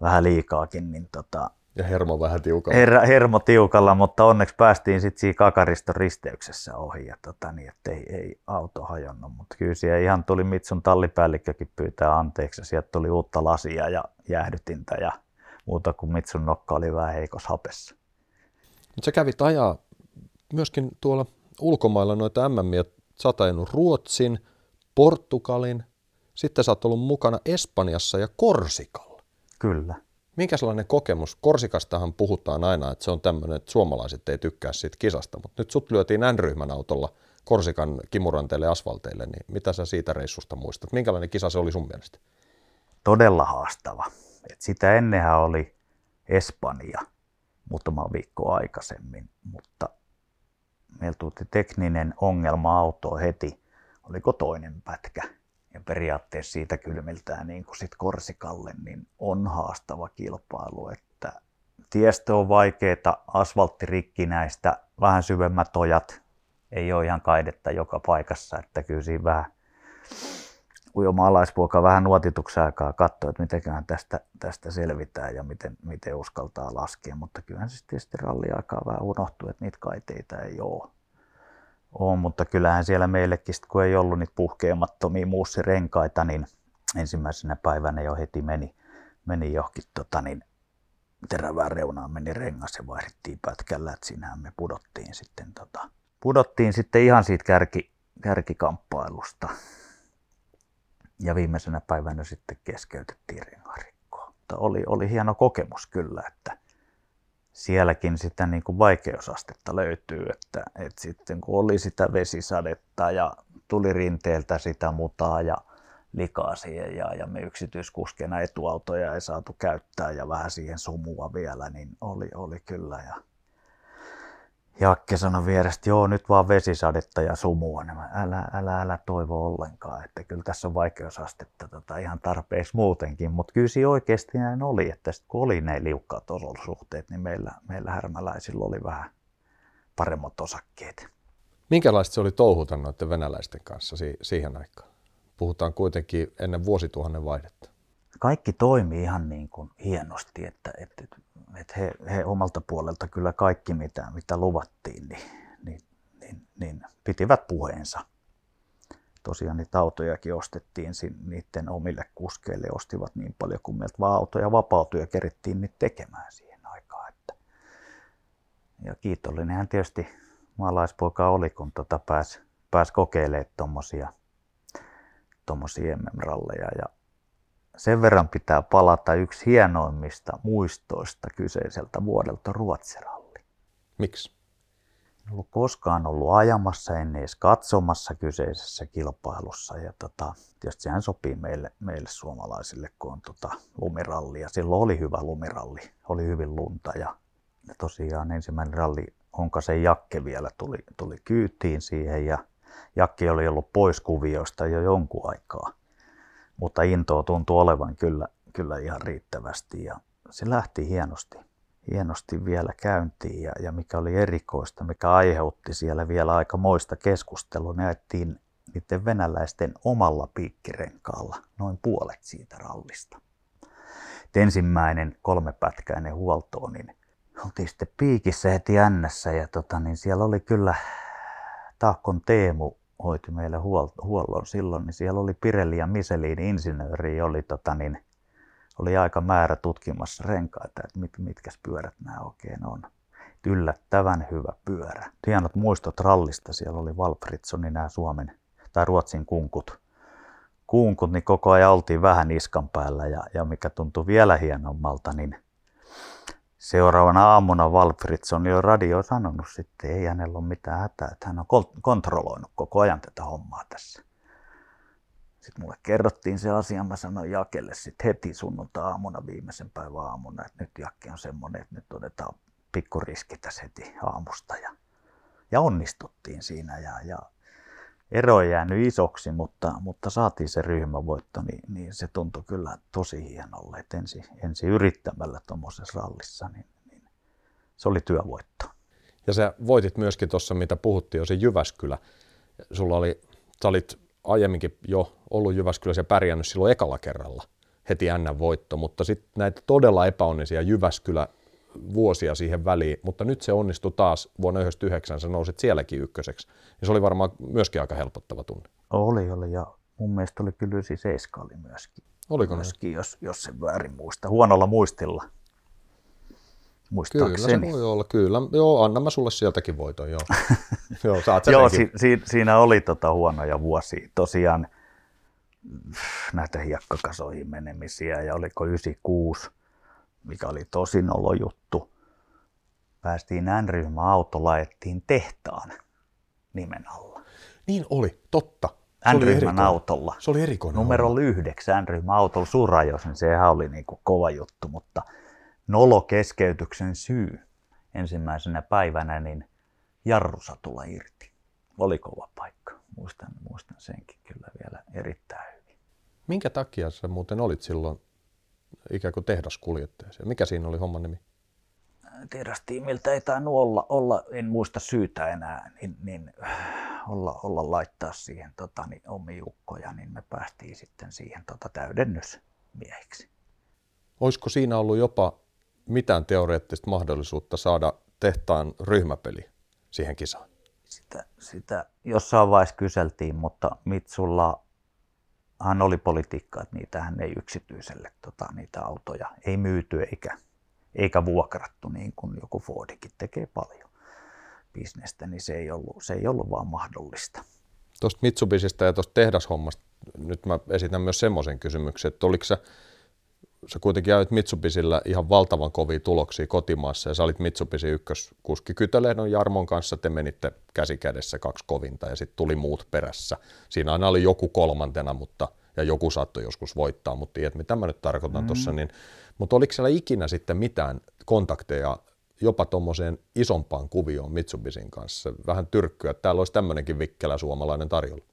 vähän liikaakin, niin tota, Ja hermo vähän tiukalla. herra, hermo tiukalla, mutta onneksi päästiin sitten siinä Kakariston risteyksessä ohi, ja tota, niin, että ei, ei auto hajonnut, mutta kyllä siellä ihan tuli Mitsun tallipäällikkökin pyytää anteeksi, ja sieltä tuli uutta lasia ja jäähdytintä ja muuta kuin Mitsun nokka oli vähän heikos hapessa. Mutta sä kävit ajaa myöskin tuolla ulkomailla noita MM-miä. Sä Ruotsin, Portugalin, sitten sä oot ollut mukana Espanjassa ja Korsikalla. Kyllä. Minkä sellainen kokemus? Korsikastahan puhutaan aina, että se on tämmöinen, että suomalaiset ei tykkää siitä kisasta, mutta nyt sut lyötiin N-ryhmän autolla Korsikan kimuranteille asfalteille, niin mitä sä siitä reissusta muistat? Minkälainen kisa se oli sun mielestä? Todella haastava. Et sitä ennenhän oli Espanja muutama viikko aikaisemmin, mutta meillä tuli tekninen ongelma autoon heti, oliko toinen pätkä. Ja periaatteessa siitä kylmiltään niin kuin sit Korsikalle, niin on haastava kilpailu, että tiestö on vaikeeta, asfaltti rikkinäistä, vähän syvemmät ojat, ei ole ihan kaidetta joka paikassa, että kyllä siinä vähän jo maalaispoika vähän nuotituksen aikaa katsoi, että mitenköhän tästä, tästä selvitään ja miten, miten uskaltaa laskea, mutta kyllähän se tietysti ralliaikaa vähän unohtuu, että niitä kaiteita ei ole. On mutta kyllähän siellä meillekin, sit kun ei ollut niitä puhkeamattomia muussirenkaita, niin ensimmäisenä päivänä jo heti meni, meni johonkin tota, niin, terävään reunaan meni rengas ja vaihdettiin pätkällä, että siinähän me pudottiin sitten, tota, pudottiin sitten ihan siitä kärki, kärkikamppailusta. Ja viimeisenä päivänä sitten keskeytettiin rengarikkoa. Mutta oli, oli hieno kokemus kyllä, että sielläkin sitä niin kuin vaikeusastetta löytyy, että, että sitten kun oli sitä vesisadetta ja tuli rinteeltä sitä mutaa ja likaa siihen ja, ja me yksityiskuskena etuautoja ei saatu käyttää ja vähän siihen sumua vielä, niin oli, oli kyllä. Ja Jakke sanoi vierestä, joo nyt vaan vesisadetta ja sumua, niin mä, älä, älä, älä toivo ollenkaan, että kyllä tässä on vaikeusastetta tota, ihan tarpeeksi muutenkin, mutta kyllä siinä oikeasti näin oli, että sit kun oli ne liukkaat olosuhteet, niin meillä, meillä härmäläisillä oli vähän paremmat osakkeet. Minkälaista se oli touhuta noiden venäläisten kanssa si- siihen aikaan? Puhutaan kuitenkin ennen vuosituhannen vaihdetta. Kaikki toimi ihan niin kuin hienosti, että, että, että he, he omalta puolelta kyllä kaikki mitä, mitä luvattiin, niin, niin, niin, niin pitivät puheensa. Tosiaan niitä autojakin ostettiin niiden omille kuskeille, ostivat niin paljon kuin meiltä vaan autoja vapautui ja kerittiin niitä tekemään siihen aikaan. Että. Ja kiitollinenhän tietysti maalaispoika oli, kun tota pääsi pääs kokeilemaan tuommoisia tommosia MM-ralleja. Ja sen verran pitää palata yksi hienoimmista muistoista kyseiseltä vuodelta Ruotsiralli. Miksi? En ollut koskaan ollut ajamassa, en edes katsomassa kyseisessä kilpailussa. Ja tota, tietysti sehän sopii meille, meille suomalaisille, kun on tota lumiralli. Ja silloin oli hyvä lumiralli, oli hyvin lunta. Ja, ja tosiaan ensimmäinen ralli Honkasen Jakke vielä tuli, tuli kyytiin siihen ja Jakke oli ollut pois kuvioista jo jonkun aikaa. Mutta intoa tuntui olevan kyllä, kyllä ihan riittävästi ja se lähti hienosti, hienosti vielä käyntiin ja, ja mikä oli erikoista, mikä aiheutti siellä vielä aika moista keskustelua, ajettiin niiden venäläisten omalla piikkirenkaalla noin puolet siitä rallista. Et ensimmäinen kolmepätkäinen huolto, niin oltiin sitten piikissä heti jännässä ja tota, niin siellä oli kyllä Tahkon Teemu hoiti meille huollon silloin, niin siellä oli Pirelli ja Michelin insinööri, oli, tota, niin, oli aika määrä tutkimassa renkaita, että mit, mitkä pyörät nämä oikein on. Yllättävän hyvä pyörä. Hienot muistot rallista, siellä oli Valfridssonin nämä Suomen tai Ruotsin kunkut. Kunkut, niin koko ajan oltiin vähän iskan päällä ja, ja mikä tuntui vielä hienommalta, niin Seuraavana aamuna Walfrids on jo radio sanonut sitten, ei hänellä ole mitään hätää, että hän on kontrolloinut koko ajan tätä hommaa tässä. Sitten mulle kerrottiin se asia, mä sanoin Jakelle sitten heti sunnunta-aamuna viimeisen päivän aamuna, että nyt Jakke on semmoinen, että nyt otetaan pikkuriski tässä heti aamusta. Ja, ja onnistuttiin siinä ja, ja ero ei jäänyt isoksi, mutta, mutta saatiin se ryhmävoitto, niin, niin se tuntui kyllä tosi hienolle, että ensi, ensi yrittämällä tuommoisessa rallissa, niin, niin se oli työvoitto. Ja sä voitit myöskin tuossa, mitä puhuttiin, jo se Jyväskylä. Sulla oli, sä olit aiemminkin jo ollut Jyväskylässä ja pärjännyt silloin ekalla kerralla heti n voitto, mutta sitten näitä todella epäonnisia Jyväskylä vuosia siihen väliin, mutta nyt se onnistui taas vuonna 1999, sä nousit sielläkin ykköseksi. Ja se oli varmaan myöskin aika helpottava tunne. Oli, oli ja mun mielestä oli kyllä 97 oli myöskin. Oliko myöskin, jos, jos sen väärin muista. Huonolla muistilla. Kyllä se voi olla, kyllä. Joo, anna mä sulle sieltäkin voiton, joo. joo, saat joo si, si, siinä oli tota huonoja vuosia. Tosiaan näitä hiekkakasoihin menemisiä ja oliko 96 mikä oli tosi nolo juttu. Päästiin N-ryhmä autolla, ajettiin tehtaan nimen alla. Niin oli, totta. N-ryhmän autolla. Se oli erikoinen. Numero yhdeksän N-ryhmän autolla Surajos, niin sehän oli niin kuin kova juttu, mutta nolo keskeytyksen syy ensimmäisenä päivänä, niin jarrusatula irti. Oli kova paikka. Muistan, muistan senkin kyllä vielä erittäin hyvin. Minkä takia sä muuten olit silloin ikään kuin tehdaskuljettaja. Mikä siinä oli homman nimi? Tehdastiimiltä ei tainnut olla, olla, en muista syytä enää, niin, niin olla, olla laittaa siihen tota, niin, omiukkoja, niin me päästiin sitten siihen tota, täydennysmiehiksi. Olisiko siinä ollut jopa mitään teoreettista mahdollisuutta saada tehtaan ryhmäpeli siihen kisaan? Sitä, sitä jossain vaiheessa kyseltiin, mutta Mitsulla hän oli politiikka, että niitähän ei yksityiselle tota, niitä autoja ei myyty eikä, eikä vuokrattu niin kuin joku Fordikin tekee paljon bisnestä, niin se ei ollut, se ei ollut vaan mahdollista. Tuosta Mitsubisista ja tuosta tehdashommasta nyt mä esitän myös semmoisen kysymyksen, että oliko sä, sä kuitenkin ajat Mitsubisilla ihan valtavan kovia tuloksia kotimaassa ja sä olit Mitsubishi ykköskuski Kytölehdon Jarmon kanssa, te menitte käsi kädessä kaksi kovinta ja sitten tuli muut perässä. Siinä aina oli joku kolmantena, mutta ja joku saattoi joskus voittaa, mutta tiedät mitä mä nyt tarkoitan mm. tuossa, niin, mutta oliko siellä ikinä sitten mitään kontakteja jopa tuommoiseen isompaan kuvioon Mitsubisin kanssa, vähän tyrkkyä, että täällä olisi tämmöinenkin vikkelä suomalainen tarjolla?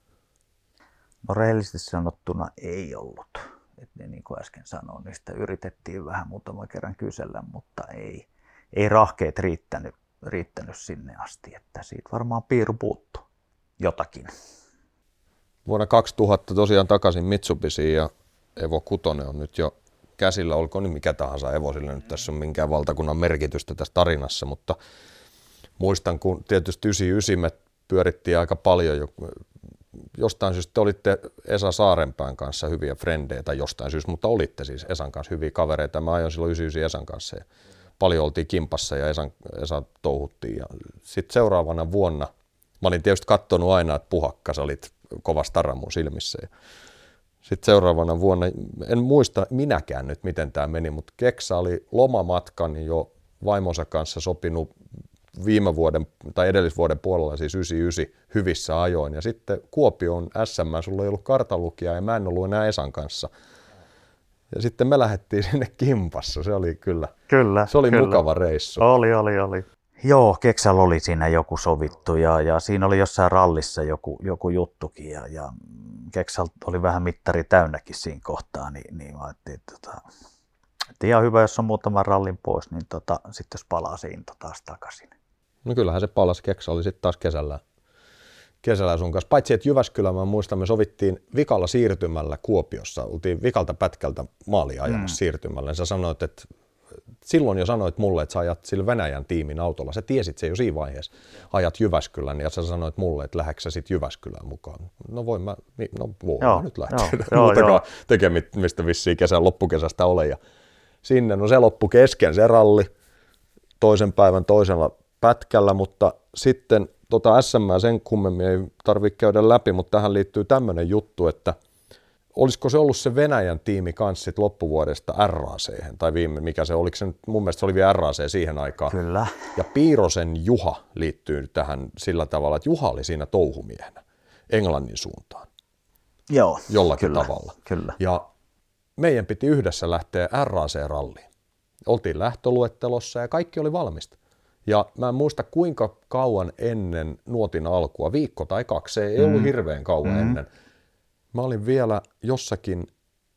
No rehellisesti sanottuna ei ollut. Et niin kuin äsken sanoin, sitä yritettiin vähän muutaman kerran kysellä, mutta ei, ei rahkeet riittänyt, riittänyt sinne asti, että siitä varmaan piiru puuttu jotakin. Vuonna 2000 tosiaan takaisin Mitsubishi ja Evo 6 on nyt jo käsillä, olkoon niin mikä tahansa Evo, sillä nyt tässä on minkään valtakunnan merkitystä tässä tarinassa, mutta muistan, kun tietysti 99 me pyörittiin aika paljon jo, jostain syystä te olitte Esa Saarenpään kanssa hyviä frendejä, tai jostain syystä, mutta olitte siis Esan kanssa hyviä kavereita. Mä ajoin silloin 99 Esan kanssa ja paljon oltiin kimpassa ja Esan, Esa touhuttiin. Ja sitten seuraavana vuonna, mä olin tietysti katsonut aina, että puhakkas olit kova stara mun silmissä. Ja sitten seuraavana vuonna, en muista minäkään nyt miten tämä meni, mutta Keksa oli lomamatkan jo vaimonsa kanssa sopinut viime vuoden tai edellisvuoden puolella, siis 99, hyvissä ajoin. Ja sitten Kuopion SM, sulla ei ollut kartalukija ja mä en ollut enää Esan kanssa. Ja sitten me lähdettiin sinne kimpassa, se oli kyllä, kyllä se oli kyllä. mukava reissu. Oli, oli, oli. Joo, Keksal oli siinä joku sovittu ja, ja siinä oli jossain rallissa joku, joku juttukin ja, ja Keksal oli vähän mittari täynnäkin siinä kohtaa, niin, niin mä ajattelin, että, tota, että ihan hyvä, jos on muutaman rallin pois, niin tota, sitten jos palaa se into taas takaisin. No kyllähän se palasi, Keksa oli sitten taas kesällä, kesällä sun kanssa. Paitsi, että Jyväskylä, mä muistan, me sovittiin vikalla siirtymällä Kuopiossa. Oltiin vikalta pätkältä maalia ajamassa mm. siirtymällä. Sä sanoit, että silloin jo sanoit mulle, että sä ajat sillä Venäjän tiimin autolla. Sä tiesit se jo siinä vaiheessa. Ajat Jyväskylän ja sä sanoit mulle, että lähdetkö sä sitten Jyväskylään mukaan. No voin mä, no voin joo, mä nyt lähteä. Joo, Muutakaan joo. tekemistä vissiin kesän loppukesästä ole. Ja sinne, no se loppu kesken se ralli toisen päivän toisella pätkällä, mutta sitten tota SM sen kummemmin ei tarvitse käydä läpi, mutta tähän liittyy tämmöinen juttu, että olisiko se ollut se Venäjän tiimi kanssa sit loppuvuodesta RAC, tai viime, mikä se, oliko se nyt, mun mielestä se oli vielä RAC siihen aikaan. Kyllä. Ja Piirosen Juha liittyy tähän sillä tavalla, että Juha oli siinä touhumiehenä Englannin suuntaan. Joo, Jollakin kyllä, tavalla. Kyllä. Ja meidän piti yhdessä lähteä RAC-ralliin. Oltiin lähtöluettelossa ja kaikki oli valmista. Ja mä en muista kuinka kauan ennen nuotin alkua, viikko tai kaksi, ei mm. ollut hirveän kauan mm. ennen. Mä olin vielä jossakin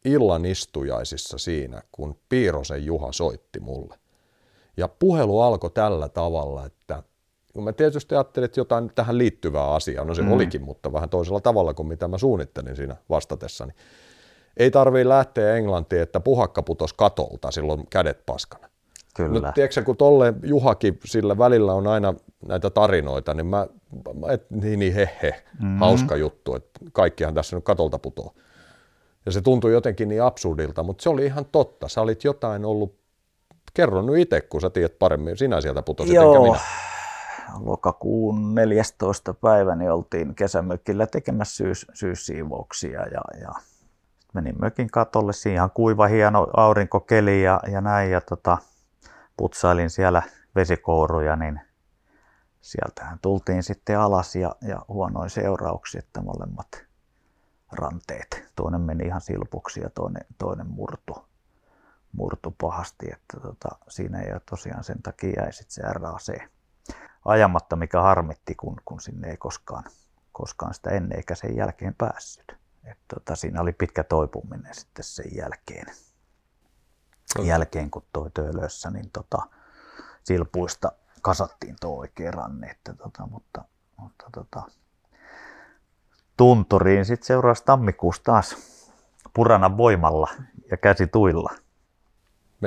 illan istujaisissa siinä, kun Piirosen Juha soitti mulle. Ja puhelu alkoi tällä tavalla, että kun mä tietysti ajattelin, että jotain tähän liittyvää asiaa, no se mm. olikin, mutta vähän toisella tavalla kuin mitä mä suunnittelin siinä vastatessani. Ei tarvii lähteä Englantiin, että puhakka putos katolta, silloin kädet paskana. Kyllä. No, tiedätkö, kun tolle Juhakin sillä välillä on aina näitä tarinoita, niin mä, et, niin, niin he, he mm-hmm. hauska juttu, että kaikkihan tässä nyt katolta putoo. Ja se tuntui jotenkin niin absurdilta, mutta se oli ihan totta. Sä olit jotain ollut, kerro nyt itse, kun sä tiedät paremmin, sinä sieltä putosit, Joo. enkä minä. Lokakuun 14. päivä niin oltiin kesämökillä tekemässä syys, syyssiivouksia ja, ja menin mökin katolle. Siinä ihan kuiva, hieno aurinkokeli ja, ja näin. Ja tota, putsailin siellä vesikouruja, niin sieltähän tultiin sitten alas ja, ja huonoin seurauksia, että molemmat ranteet. Toinen meni ihan silpuksi ja toinen, toinen murtu, murtu pahasti, että tota, siinä ei tosiaan sen takia jäi sitten se RAC ajamatta, mikä harmitti, kun, kun sinne ei koskaan, koskaan sitä ennen eikä sen jälkeen päässyt. Et tota, siinä oli pitkä toipuminen sitten sen jälkeen jälkeen, kun toi töölössä, niin tota, silpuista kasattiin tuo oikea ranne, että tota, mutta, mutta tota, tunturiin sitten seuraavassa tammikuussa taas purana voimalla ja käsi tuilla.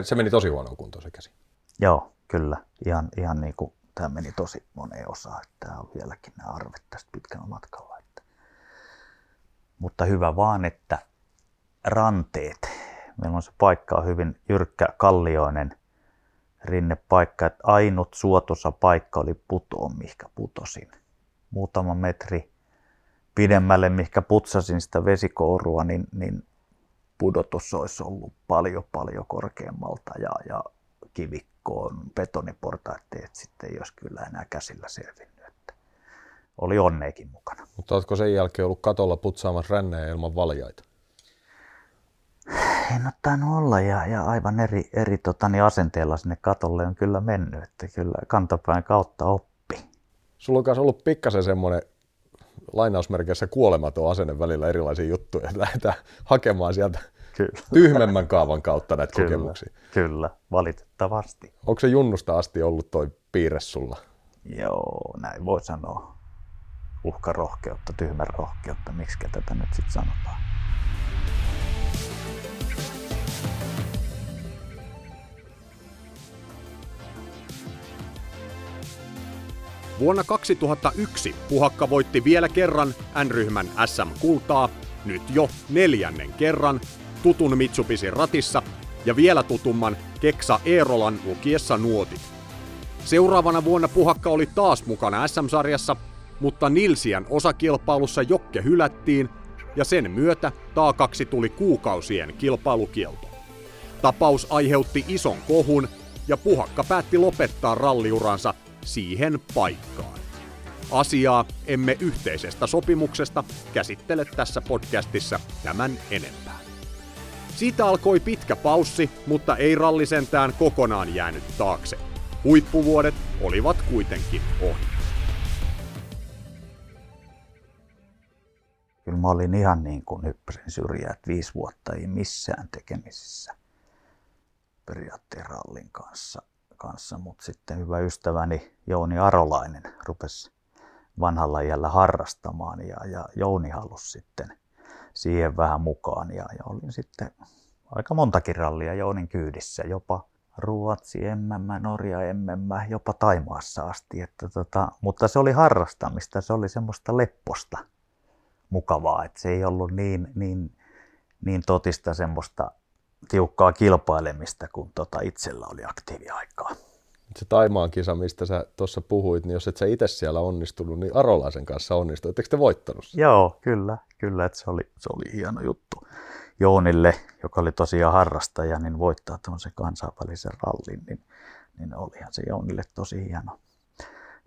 Se meni tosi huonoon kuntoon se käsi. Joo, kyllä. Ihan, ihan niin kuin tämä meni tosi moneen osaan, että tämä on vieläkin nämä arvet tästä pitkällä matkalla. Että. Mutta hyvä vaan, että ranteet Meillä on se paikka on hyvin jyrkkä, kallioinen rinnepaikka. Että ainut suotuisa paikka oli putoon, mihinkä putosin. Muutama metri pidemmälle, mihinkä putsasin sitä vesikourua, niin, niin pudotus olisi ollut paljon, paljon korkeammalta ja, ja kivikkoon betoniportaat että sitten ei olisi kyllä enää käsillä selvinnyt. Että oli onneekin mukana. Mutta oletko sen jälkeen ollut katolla putsaamassa rännejä ilman valjaita? En ole tainnut olla ja, ja aivan eri, eri tota, niin asenteella sinne katolle on kyllä mennyt, että kyllä kantapään kautta oppi. Sulla on myös ollut pikkasen semmoinen lainausmerkeissä kuolematon asenne välillä erilaisia juttuja, että lähdetään hakemaan sieltä kyllä. tyhmemmän kaavan kautta näitä kyllä, kokemuksia. Kyllä, valitettavasti. Onko se junnusta asti ollut toi piirre sulla? Joo, näin voi sanoa. Uhkarohkeutta, tyhmän rohkeutta, miksi tätä nyt sitten sanotaan. Vuonna 2001 Puhakka voitti vielä kerran N-ryhmän SM-kultaa, nyt jo neljännen kerran, tutun Mitsubishi ratissa ja vielä tutumman Keksa Eerolan lukiessa nuotit. Seuraavana vuonna Puhakka oli taas mukana SM-sarjassa, mutta Nilsian osakilpailussa Jokke hylättiin ja sen myötä taakaksi tuli kuukausien kilpailukielto. Tapaus aiheutti ison kohun ja Puhakka päätti lopettaa ralliuransa siihen paikkaan. Asiaa emme yhteisestä sopimuksesta käsittele tässä podcastissa tämän enempää. Siitä alkoi pitkä paussi, mutta ei ralli sentään kokonaan jäänyt taakse. Huippuvuodet olivat kuitenkin ohi. Kyllä mä olin ihan niin kuin hyppäsin syrjää, että viisi vuotta ei missään tekemisissä periaatteen rallin kanssa kanssa, mutta sitten hyvä ystäväni Jouni Arolainen rupesi vanhalla iällä harrastamaan ja, ja Jouni halusi sitten siihen vähän mukaan ja, ja olin sitten aika montakin rallia Jounin kyydissä, jopa Ruotsi emmemmä, Norja emmemmä, jopa Taimaassa asti. Että tota, mutta se oli harrastamista, se oli semmoista lepposta mukavaa, että se ei ollut niin, niin, niin totista semmoista tiukkaa kilpailemista, kun tota itsellä oli aktiiviaikaa. Se Taimaan kisa, mistä sä tuossa puhuit, niin jos et sä itse siellä onnistunut, niin Arolaisen kanssa onnistui. Etteikö te voittanut sen? Joo, kyllä, kyllä, että se oli, se oli hieno juttu. Joonille, joka oli tosiaan harrastaja, niin voittaa tämmöisen kansainvälisen rallin, niin, niin olihan se Joonille tosi hieno,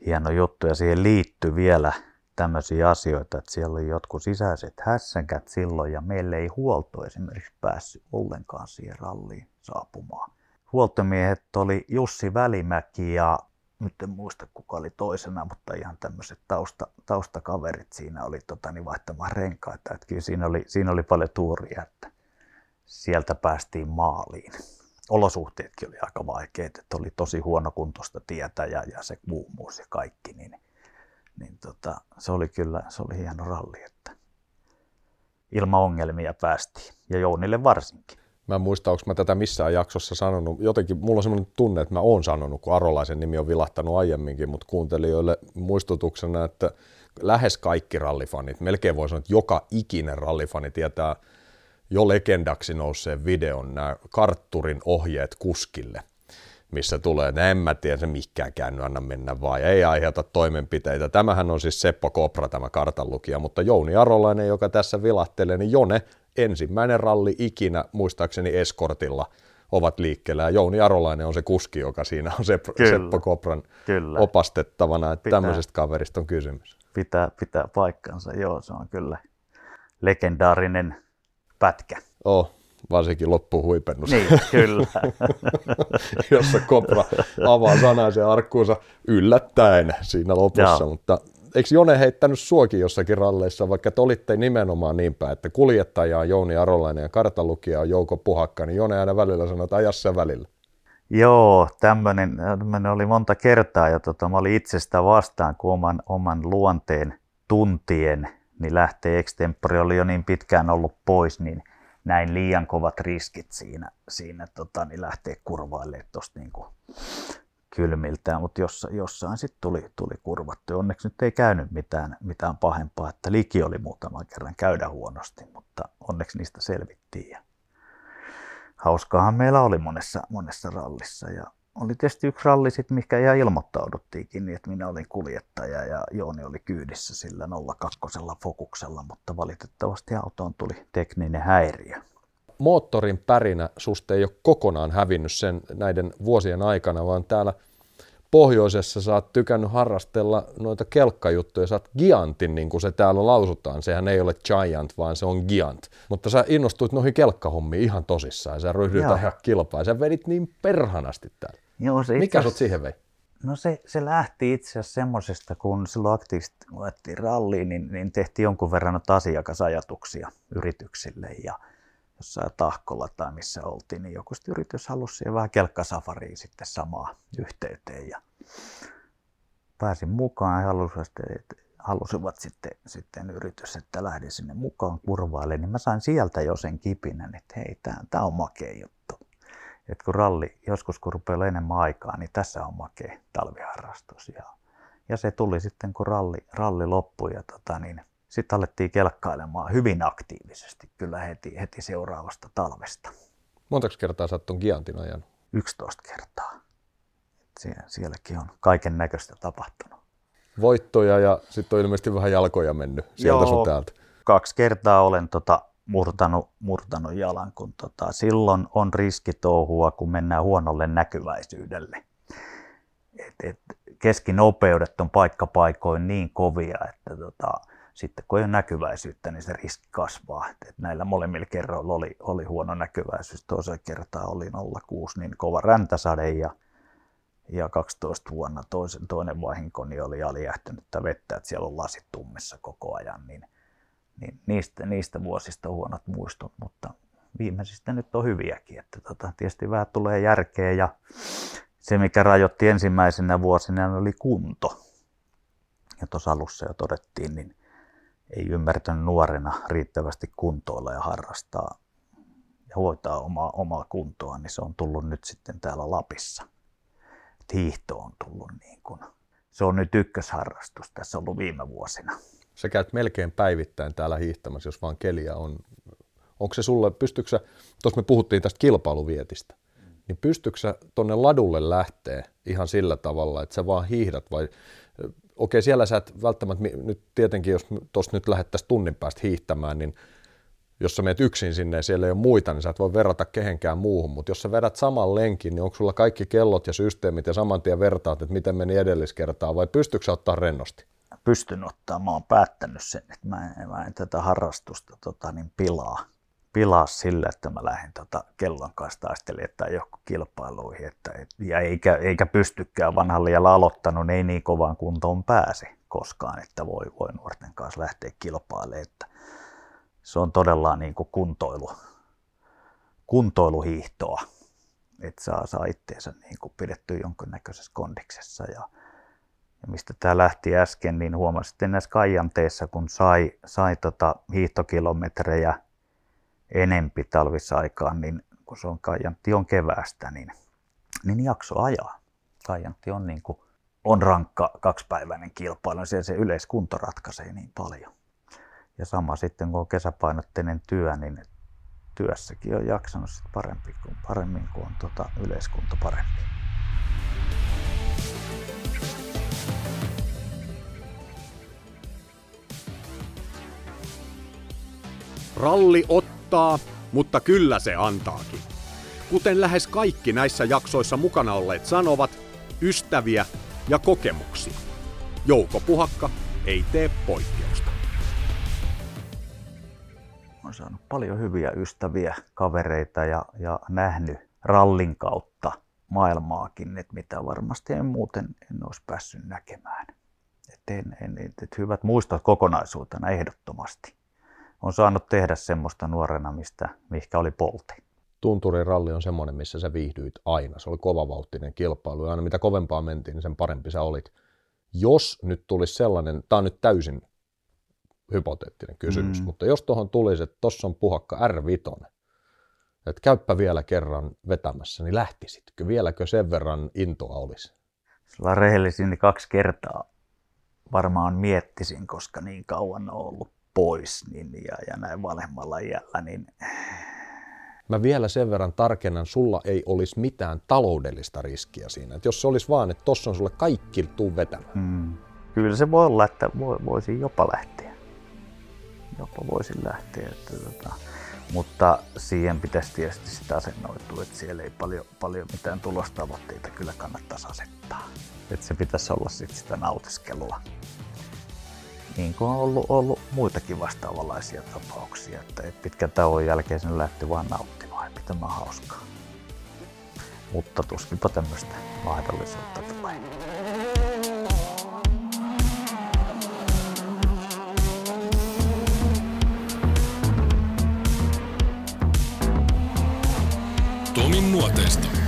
hieno juttu. Ja siihen liittyy vielä tämmöisiä asioita, että siellä oli jotkut sisäiset hässänkät silloin ja meille ei huolto esimerkiksi päässyt ollenkaan siihen ralliin saapumaan. Huoltomiehet oli Jussi Välimäki ja nyt en muista kuka oli toisena, mutta ihan tämmöiset tausta, taustakaverit siinä oli tota, niin vaihtamaan renkaita. Että kyllä siinä oli, siinä oli paljon tuuria, että sieltä päästiin maaliin. Olosuhteetkin oli aika vaikeat, että oli tosi huonokuntoista tietä ja, ja se kuumuus ja kaikki, niin, niin tota, se oli kyllä se oli hieno ralli, että ilman ongelmia päästiin ja Jounille varsinkin. Mä en muista, onko mä tätä missään jaksossa sanonut. Jotenkin mulla on semmoinen tunne, että mä oon sanonut, kun Arolaisen nimi on vilahtanut aiemminkin, mutta kuuntelijoille muistutuksena, että lähes kaikki rallifanit, melkein voi sanoa, että joka ikinen rallifani tietää jo legendaksi nousseen videon, nämä kartturin ohjeet kuskille, missä tulee, että en mä tiedä se mikään käänny, anna mennä vaan, ja ei aiheuta toimenpiteitä. Tämähän on siis Seppo Kopra, tämä kartanlukija, mutta Jouni Arolainen, joka tässä vilahtelee, niin Jone ensimmäinen ralli ikinä, muistaakseni Eskortilla, ovat liikkeellä. Ja Jouni Arolainen on se kuski, joka siinä on se kyllä, Seppo Kopran kyllä. opastettavana, että pitää, tämmöisestä kaverista on kysymys. Pitää, pitää paikkansa, joo, se on kyllä legendaarinen pätkä. Oh, varsinkin loppuhuipennus. Niin, kyllä. Jossa Kopra avaa sanaisen arkkuunsa yllättäen siinä lopussa, Joo. mutta eikö Jone heittänyt suokin jossakin ralleissa, vaikka te olitte nimenomaan niin päin, että kuljettaja on Jouni Arolainen ja kartalukija on Jouko Puhakka, niin Jone aina välillä sanoi, että aja sen välillä. Joo, tämmöinen, oli monta kertaa ja tota, mä olin itsestä vastaan, kun oman, oman luonteen tuntien, niin lähtee extempori oli jo niin pitkään ollut pois, niin näin liian kovat riskit siinä, siinä tota, niin lähtee kurvaille tuosta niin kylmiltään, mutta jossa, jossain sitten tuli, tuli kurvattu. Onneksi nyt ei käynyt mitään, mitään pahempaa, että liki oli muutaman kerran käydä huonosti, mutta onneksi niistä selvittiin. Ja hauskaahan meillä oli monessa, monessa rallissa ja oli tietysti yksi ralli, sit, mikä ihan ilmoittauduttiinkin, niin että minä olin kuljettaja ja Jooni oli kyydissä sillä 02 fokuksella, mutta valitettavasti autoon tuli tekninen häiriö moottorin pärinä susta ei ole kokonaan hävinnyt sen näiden vuosien aikana, vaan täällä pohjoisessa sä oot tykännyt harrastella noita kelkkajuttuja, sä oot Giantin, niin kuin se täällä lausutaan. Sehän ei ole Giant, vaan se on Giant. Mutta sä innostuit noihin kelkkahommiin ihan tosissaan, sä ryhdyit ihan kilpaa, sä vedit niin perhanasti täällä. Joo, se Mikä sut siihen vei? No se, se lähti itse asiassa semmoisesta, kun silloin aktiivisesti luettiin ralliin, niin, niin tehtiin jonkun verran asiakasajatuksia yrityksille ja – jossain Tahkolla tai missä oltiin, niin joku yritys halusi siihen vähän kelkkasafariin sitten samaa yhteyteen ja pääsin mukaan ja halusivat, halusivat sitten, sitten yritys, että lähdin sinne mukaan kurvaille, niin mä sain sieltä jo sen kipinän, että hei, tämä on makea juttu. Et kun ralli, joskus kun rupeaa enemmän aikaa, niin tässä on makea talviharrastus. Ja, ja se tuli sitten, kun ralli, ralli loppui ja tota, niin, sitten alettiin kelkkailemaan hyvin aktiivisesti kyllä heti, heti seuraavasta talvesta. Montako kertaa sä oot Giantin ajan? 11 kertaa. Sie- sielläkin on kaiken näköistä tapahtunut. Voittoja ja sitten on ilmeisesti vähän jalkoja mennyt sieltä Joo, sun täältä. kaksi kertaa olen tota murtanut, murtanut jalan, kun tota, silloin on riskitouhua, kun mennään huonolle näkyväisyydelle. Et, et, keskinopeudet on paikkapaikoin niin kovia, että tota, sitten kun ei ole näkyväisyyttä, niin se riski kasvaa. Et näillä molemmilla kerroilla oli, oli huono näkyväisyys. Toisella kertaa oli 06 niin kova räntäsade ja, ja 12 vuonna toisen, toinen vahinko niin oli alijähtynyttä vettä, että siellä on lasit tummissa koko ajan. Niin, niin niistä, niistä vuosista huonot muistot, mutta viimeisistä nyt on hyviäkin. Että tota, tietysti vähän tulee järkeä ja se, mikä rajoitti ensimmäisenä vuosina, oli kunto ja tuossa alussa jo todettiin, niin ei ymmärtänyt nuorena riittävästi kuntoilla ja harrastaa ja hoitaa omaa, omaa kuntoa, niin se on tullut nyt sitten täällä Lapissa. Et hiihto on tullut niin kuin, se on nyt ykkösharrastus tässä ollut viime vuosina. Sä käyt melkein päivittäin täällä hiihtämässä, jos vaan keliä on. Onko se sulle, pystytkö sä, tuossa me puhuttiin tästä kilpailuvietistä, niin pystytkö sä tonne ladulle lähteä ihan sillä tavalla, että sä vaan hiihdät vai okei, siellä sä et välttämättä, nyt tietenkin jos tuossa nyt lähdettäisiin tunnin päästä hiihtämään, niin jos sä menet yksin sinne ja siellä ei ole muita, niin sä et voi verrata kehenkään muuhun, mutta jos sä vedät saman lenkin, niin onko sulla kaikki kellot ja systeemit ja saman tien vertaat, että miten meni edelliskertaa vai pystyykö sä ottaa rennosti? Pystyn ottaa, mä oon päättänyt sen, että mä en, mä en tätä harrastusta tota, niin pilaa pilaa sillä, että mä lähden tota kellon kanssa taistelemaan tai joku kilpailuihin. Että, et, ja eikä, eikä pystykään vanhan liialla aloittanut, niin ei niin kovaan kuntoon pääse koskaan, että voi, voi nuorten kanssa lähteä kilpailemaan. Että se on todella niin kuin kuntoilu, kuntoiluhiihtoa, että saa, saa itteensä niin kuin pidetty jonkinnäköisessä kondiksessa. Ja, ja mistä tämä lähti äsken, niin huomasin näissä kaijanteissa, kun sai, sai tota hiihtokilometrejä – enempi talvisaikaan, niin kun se on Kaijantti on keväästä, niin, niin jakso ajaa. Kaijantti on, niin kuin, on rankka kaksipäiväinen kilpailu, se, se yleiskunto ratkaisee niin paljon. Ja sama sitten, kun on kesäpainotteinen työ, niin työssäkin on jaksanut sit parempi, kuin, paremmin, kuin on tota yleiskunto parempi. Ralli ottaa mutta kyllä se antaakin. Kuten lähes kaikki näissä jaksoissa mukana olleet sanovat, ystäviä ja kokemuksia. Jouko Puhakka ei tee poikkeusta. Olen saanut paljon hyviä ystäviä, kavereita ja, ja nähnyt rallin kautta maailmaakin, että mitä varmasti en muuten en olisi päässyt näkemään. Et en, en, et hyvät muistot kokonaisuutena ehdottomasti on saanut tehdä semmoista nuorena, mistä, mihinkä oli polti. Tunturin ralli on semmoinen, missä sä viihdyit aina. Se oli kovavauhtinen kilpailu ja aina mitä kovempaa mentiin, niin sen parempi sä olit. Jos nyt tulisi sellainen, tämä on nyt täysin hypoteettinen kysymys, mm. mutta jos tuohon tulisi, että tuossa on puhakka R5, että käyppä vielä kerran vetämässä, niin lähtisitkö? Vieläkö sen verran intoa olisi? Sillä rehellisin niin kaksi kertaa varmaan miettisin, koska niin kauan on ollut pois niin, ja, ja näin vanhemmalla iällä, niin Mä vielä sen verran tarkennan, sulla ei olisi mitään taloudellista riskiä siinä. Et jos se olisi vaan, että tossa on sulle kaikki tuu vetämään. Hmm. Kyllä se voi olla, että voisin jopa lähteä. Jopa voisin lähteä. Että, tota, mutta siihen pitäisi tietysti sitä asennoitua, että siellä ei paljon, paljon mitään tulostavoitteita kyllä kannattaisi asettaa. Että se pitäisi olla sit sitä nautiskelua niin kuin on ollut, ollut muitakin vastaavanlaisia tapauksia, että pitkän tauon jälkeen sen lähti vaan nauttimaan ja pitämään hauskaa. Mutta tuskinpa tämmöistä mahdollisuutta tulee. Tomin nuoteista.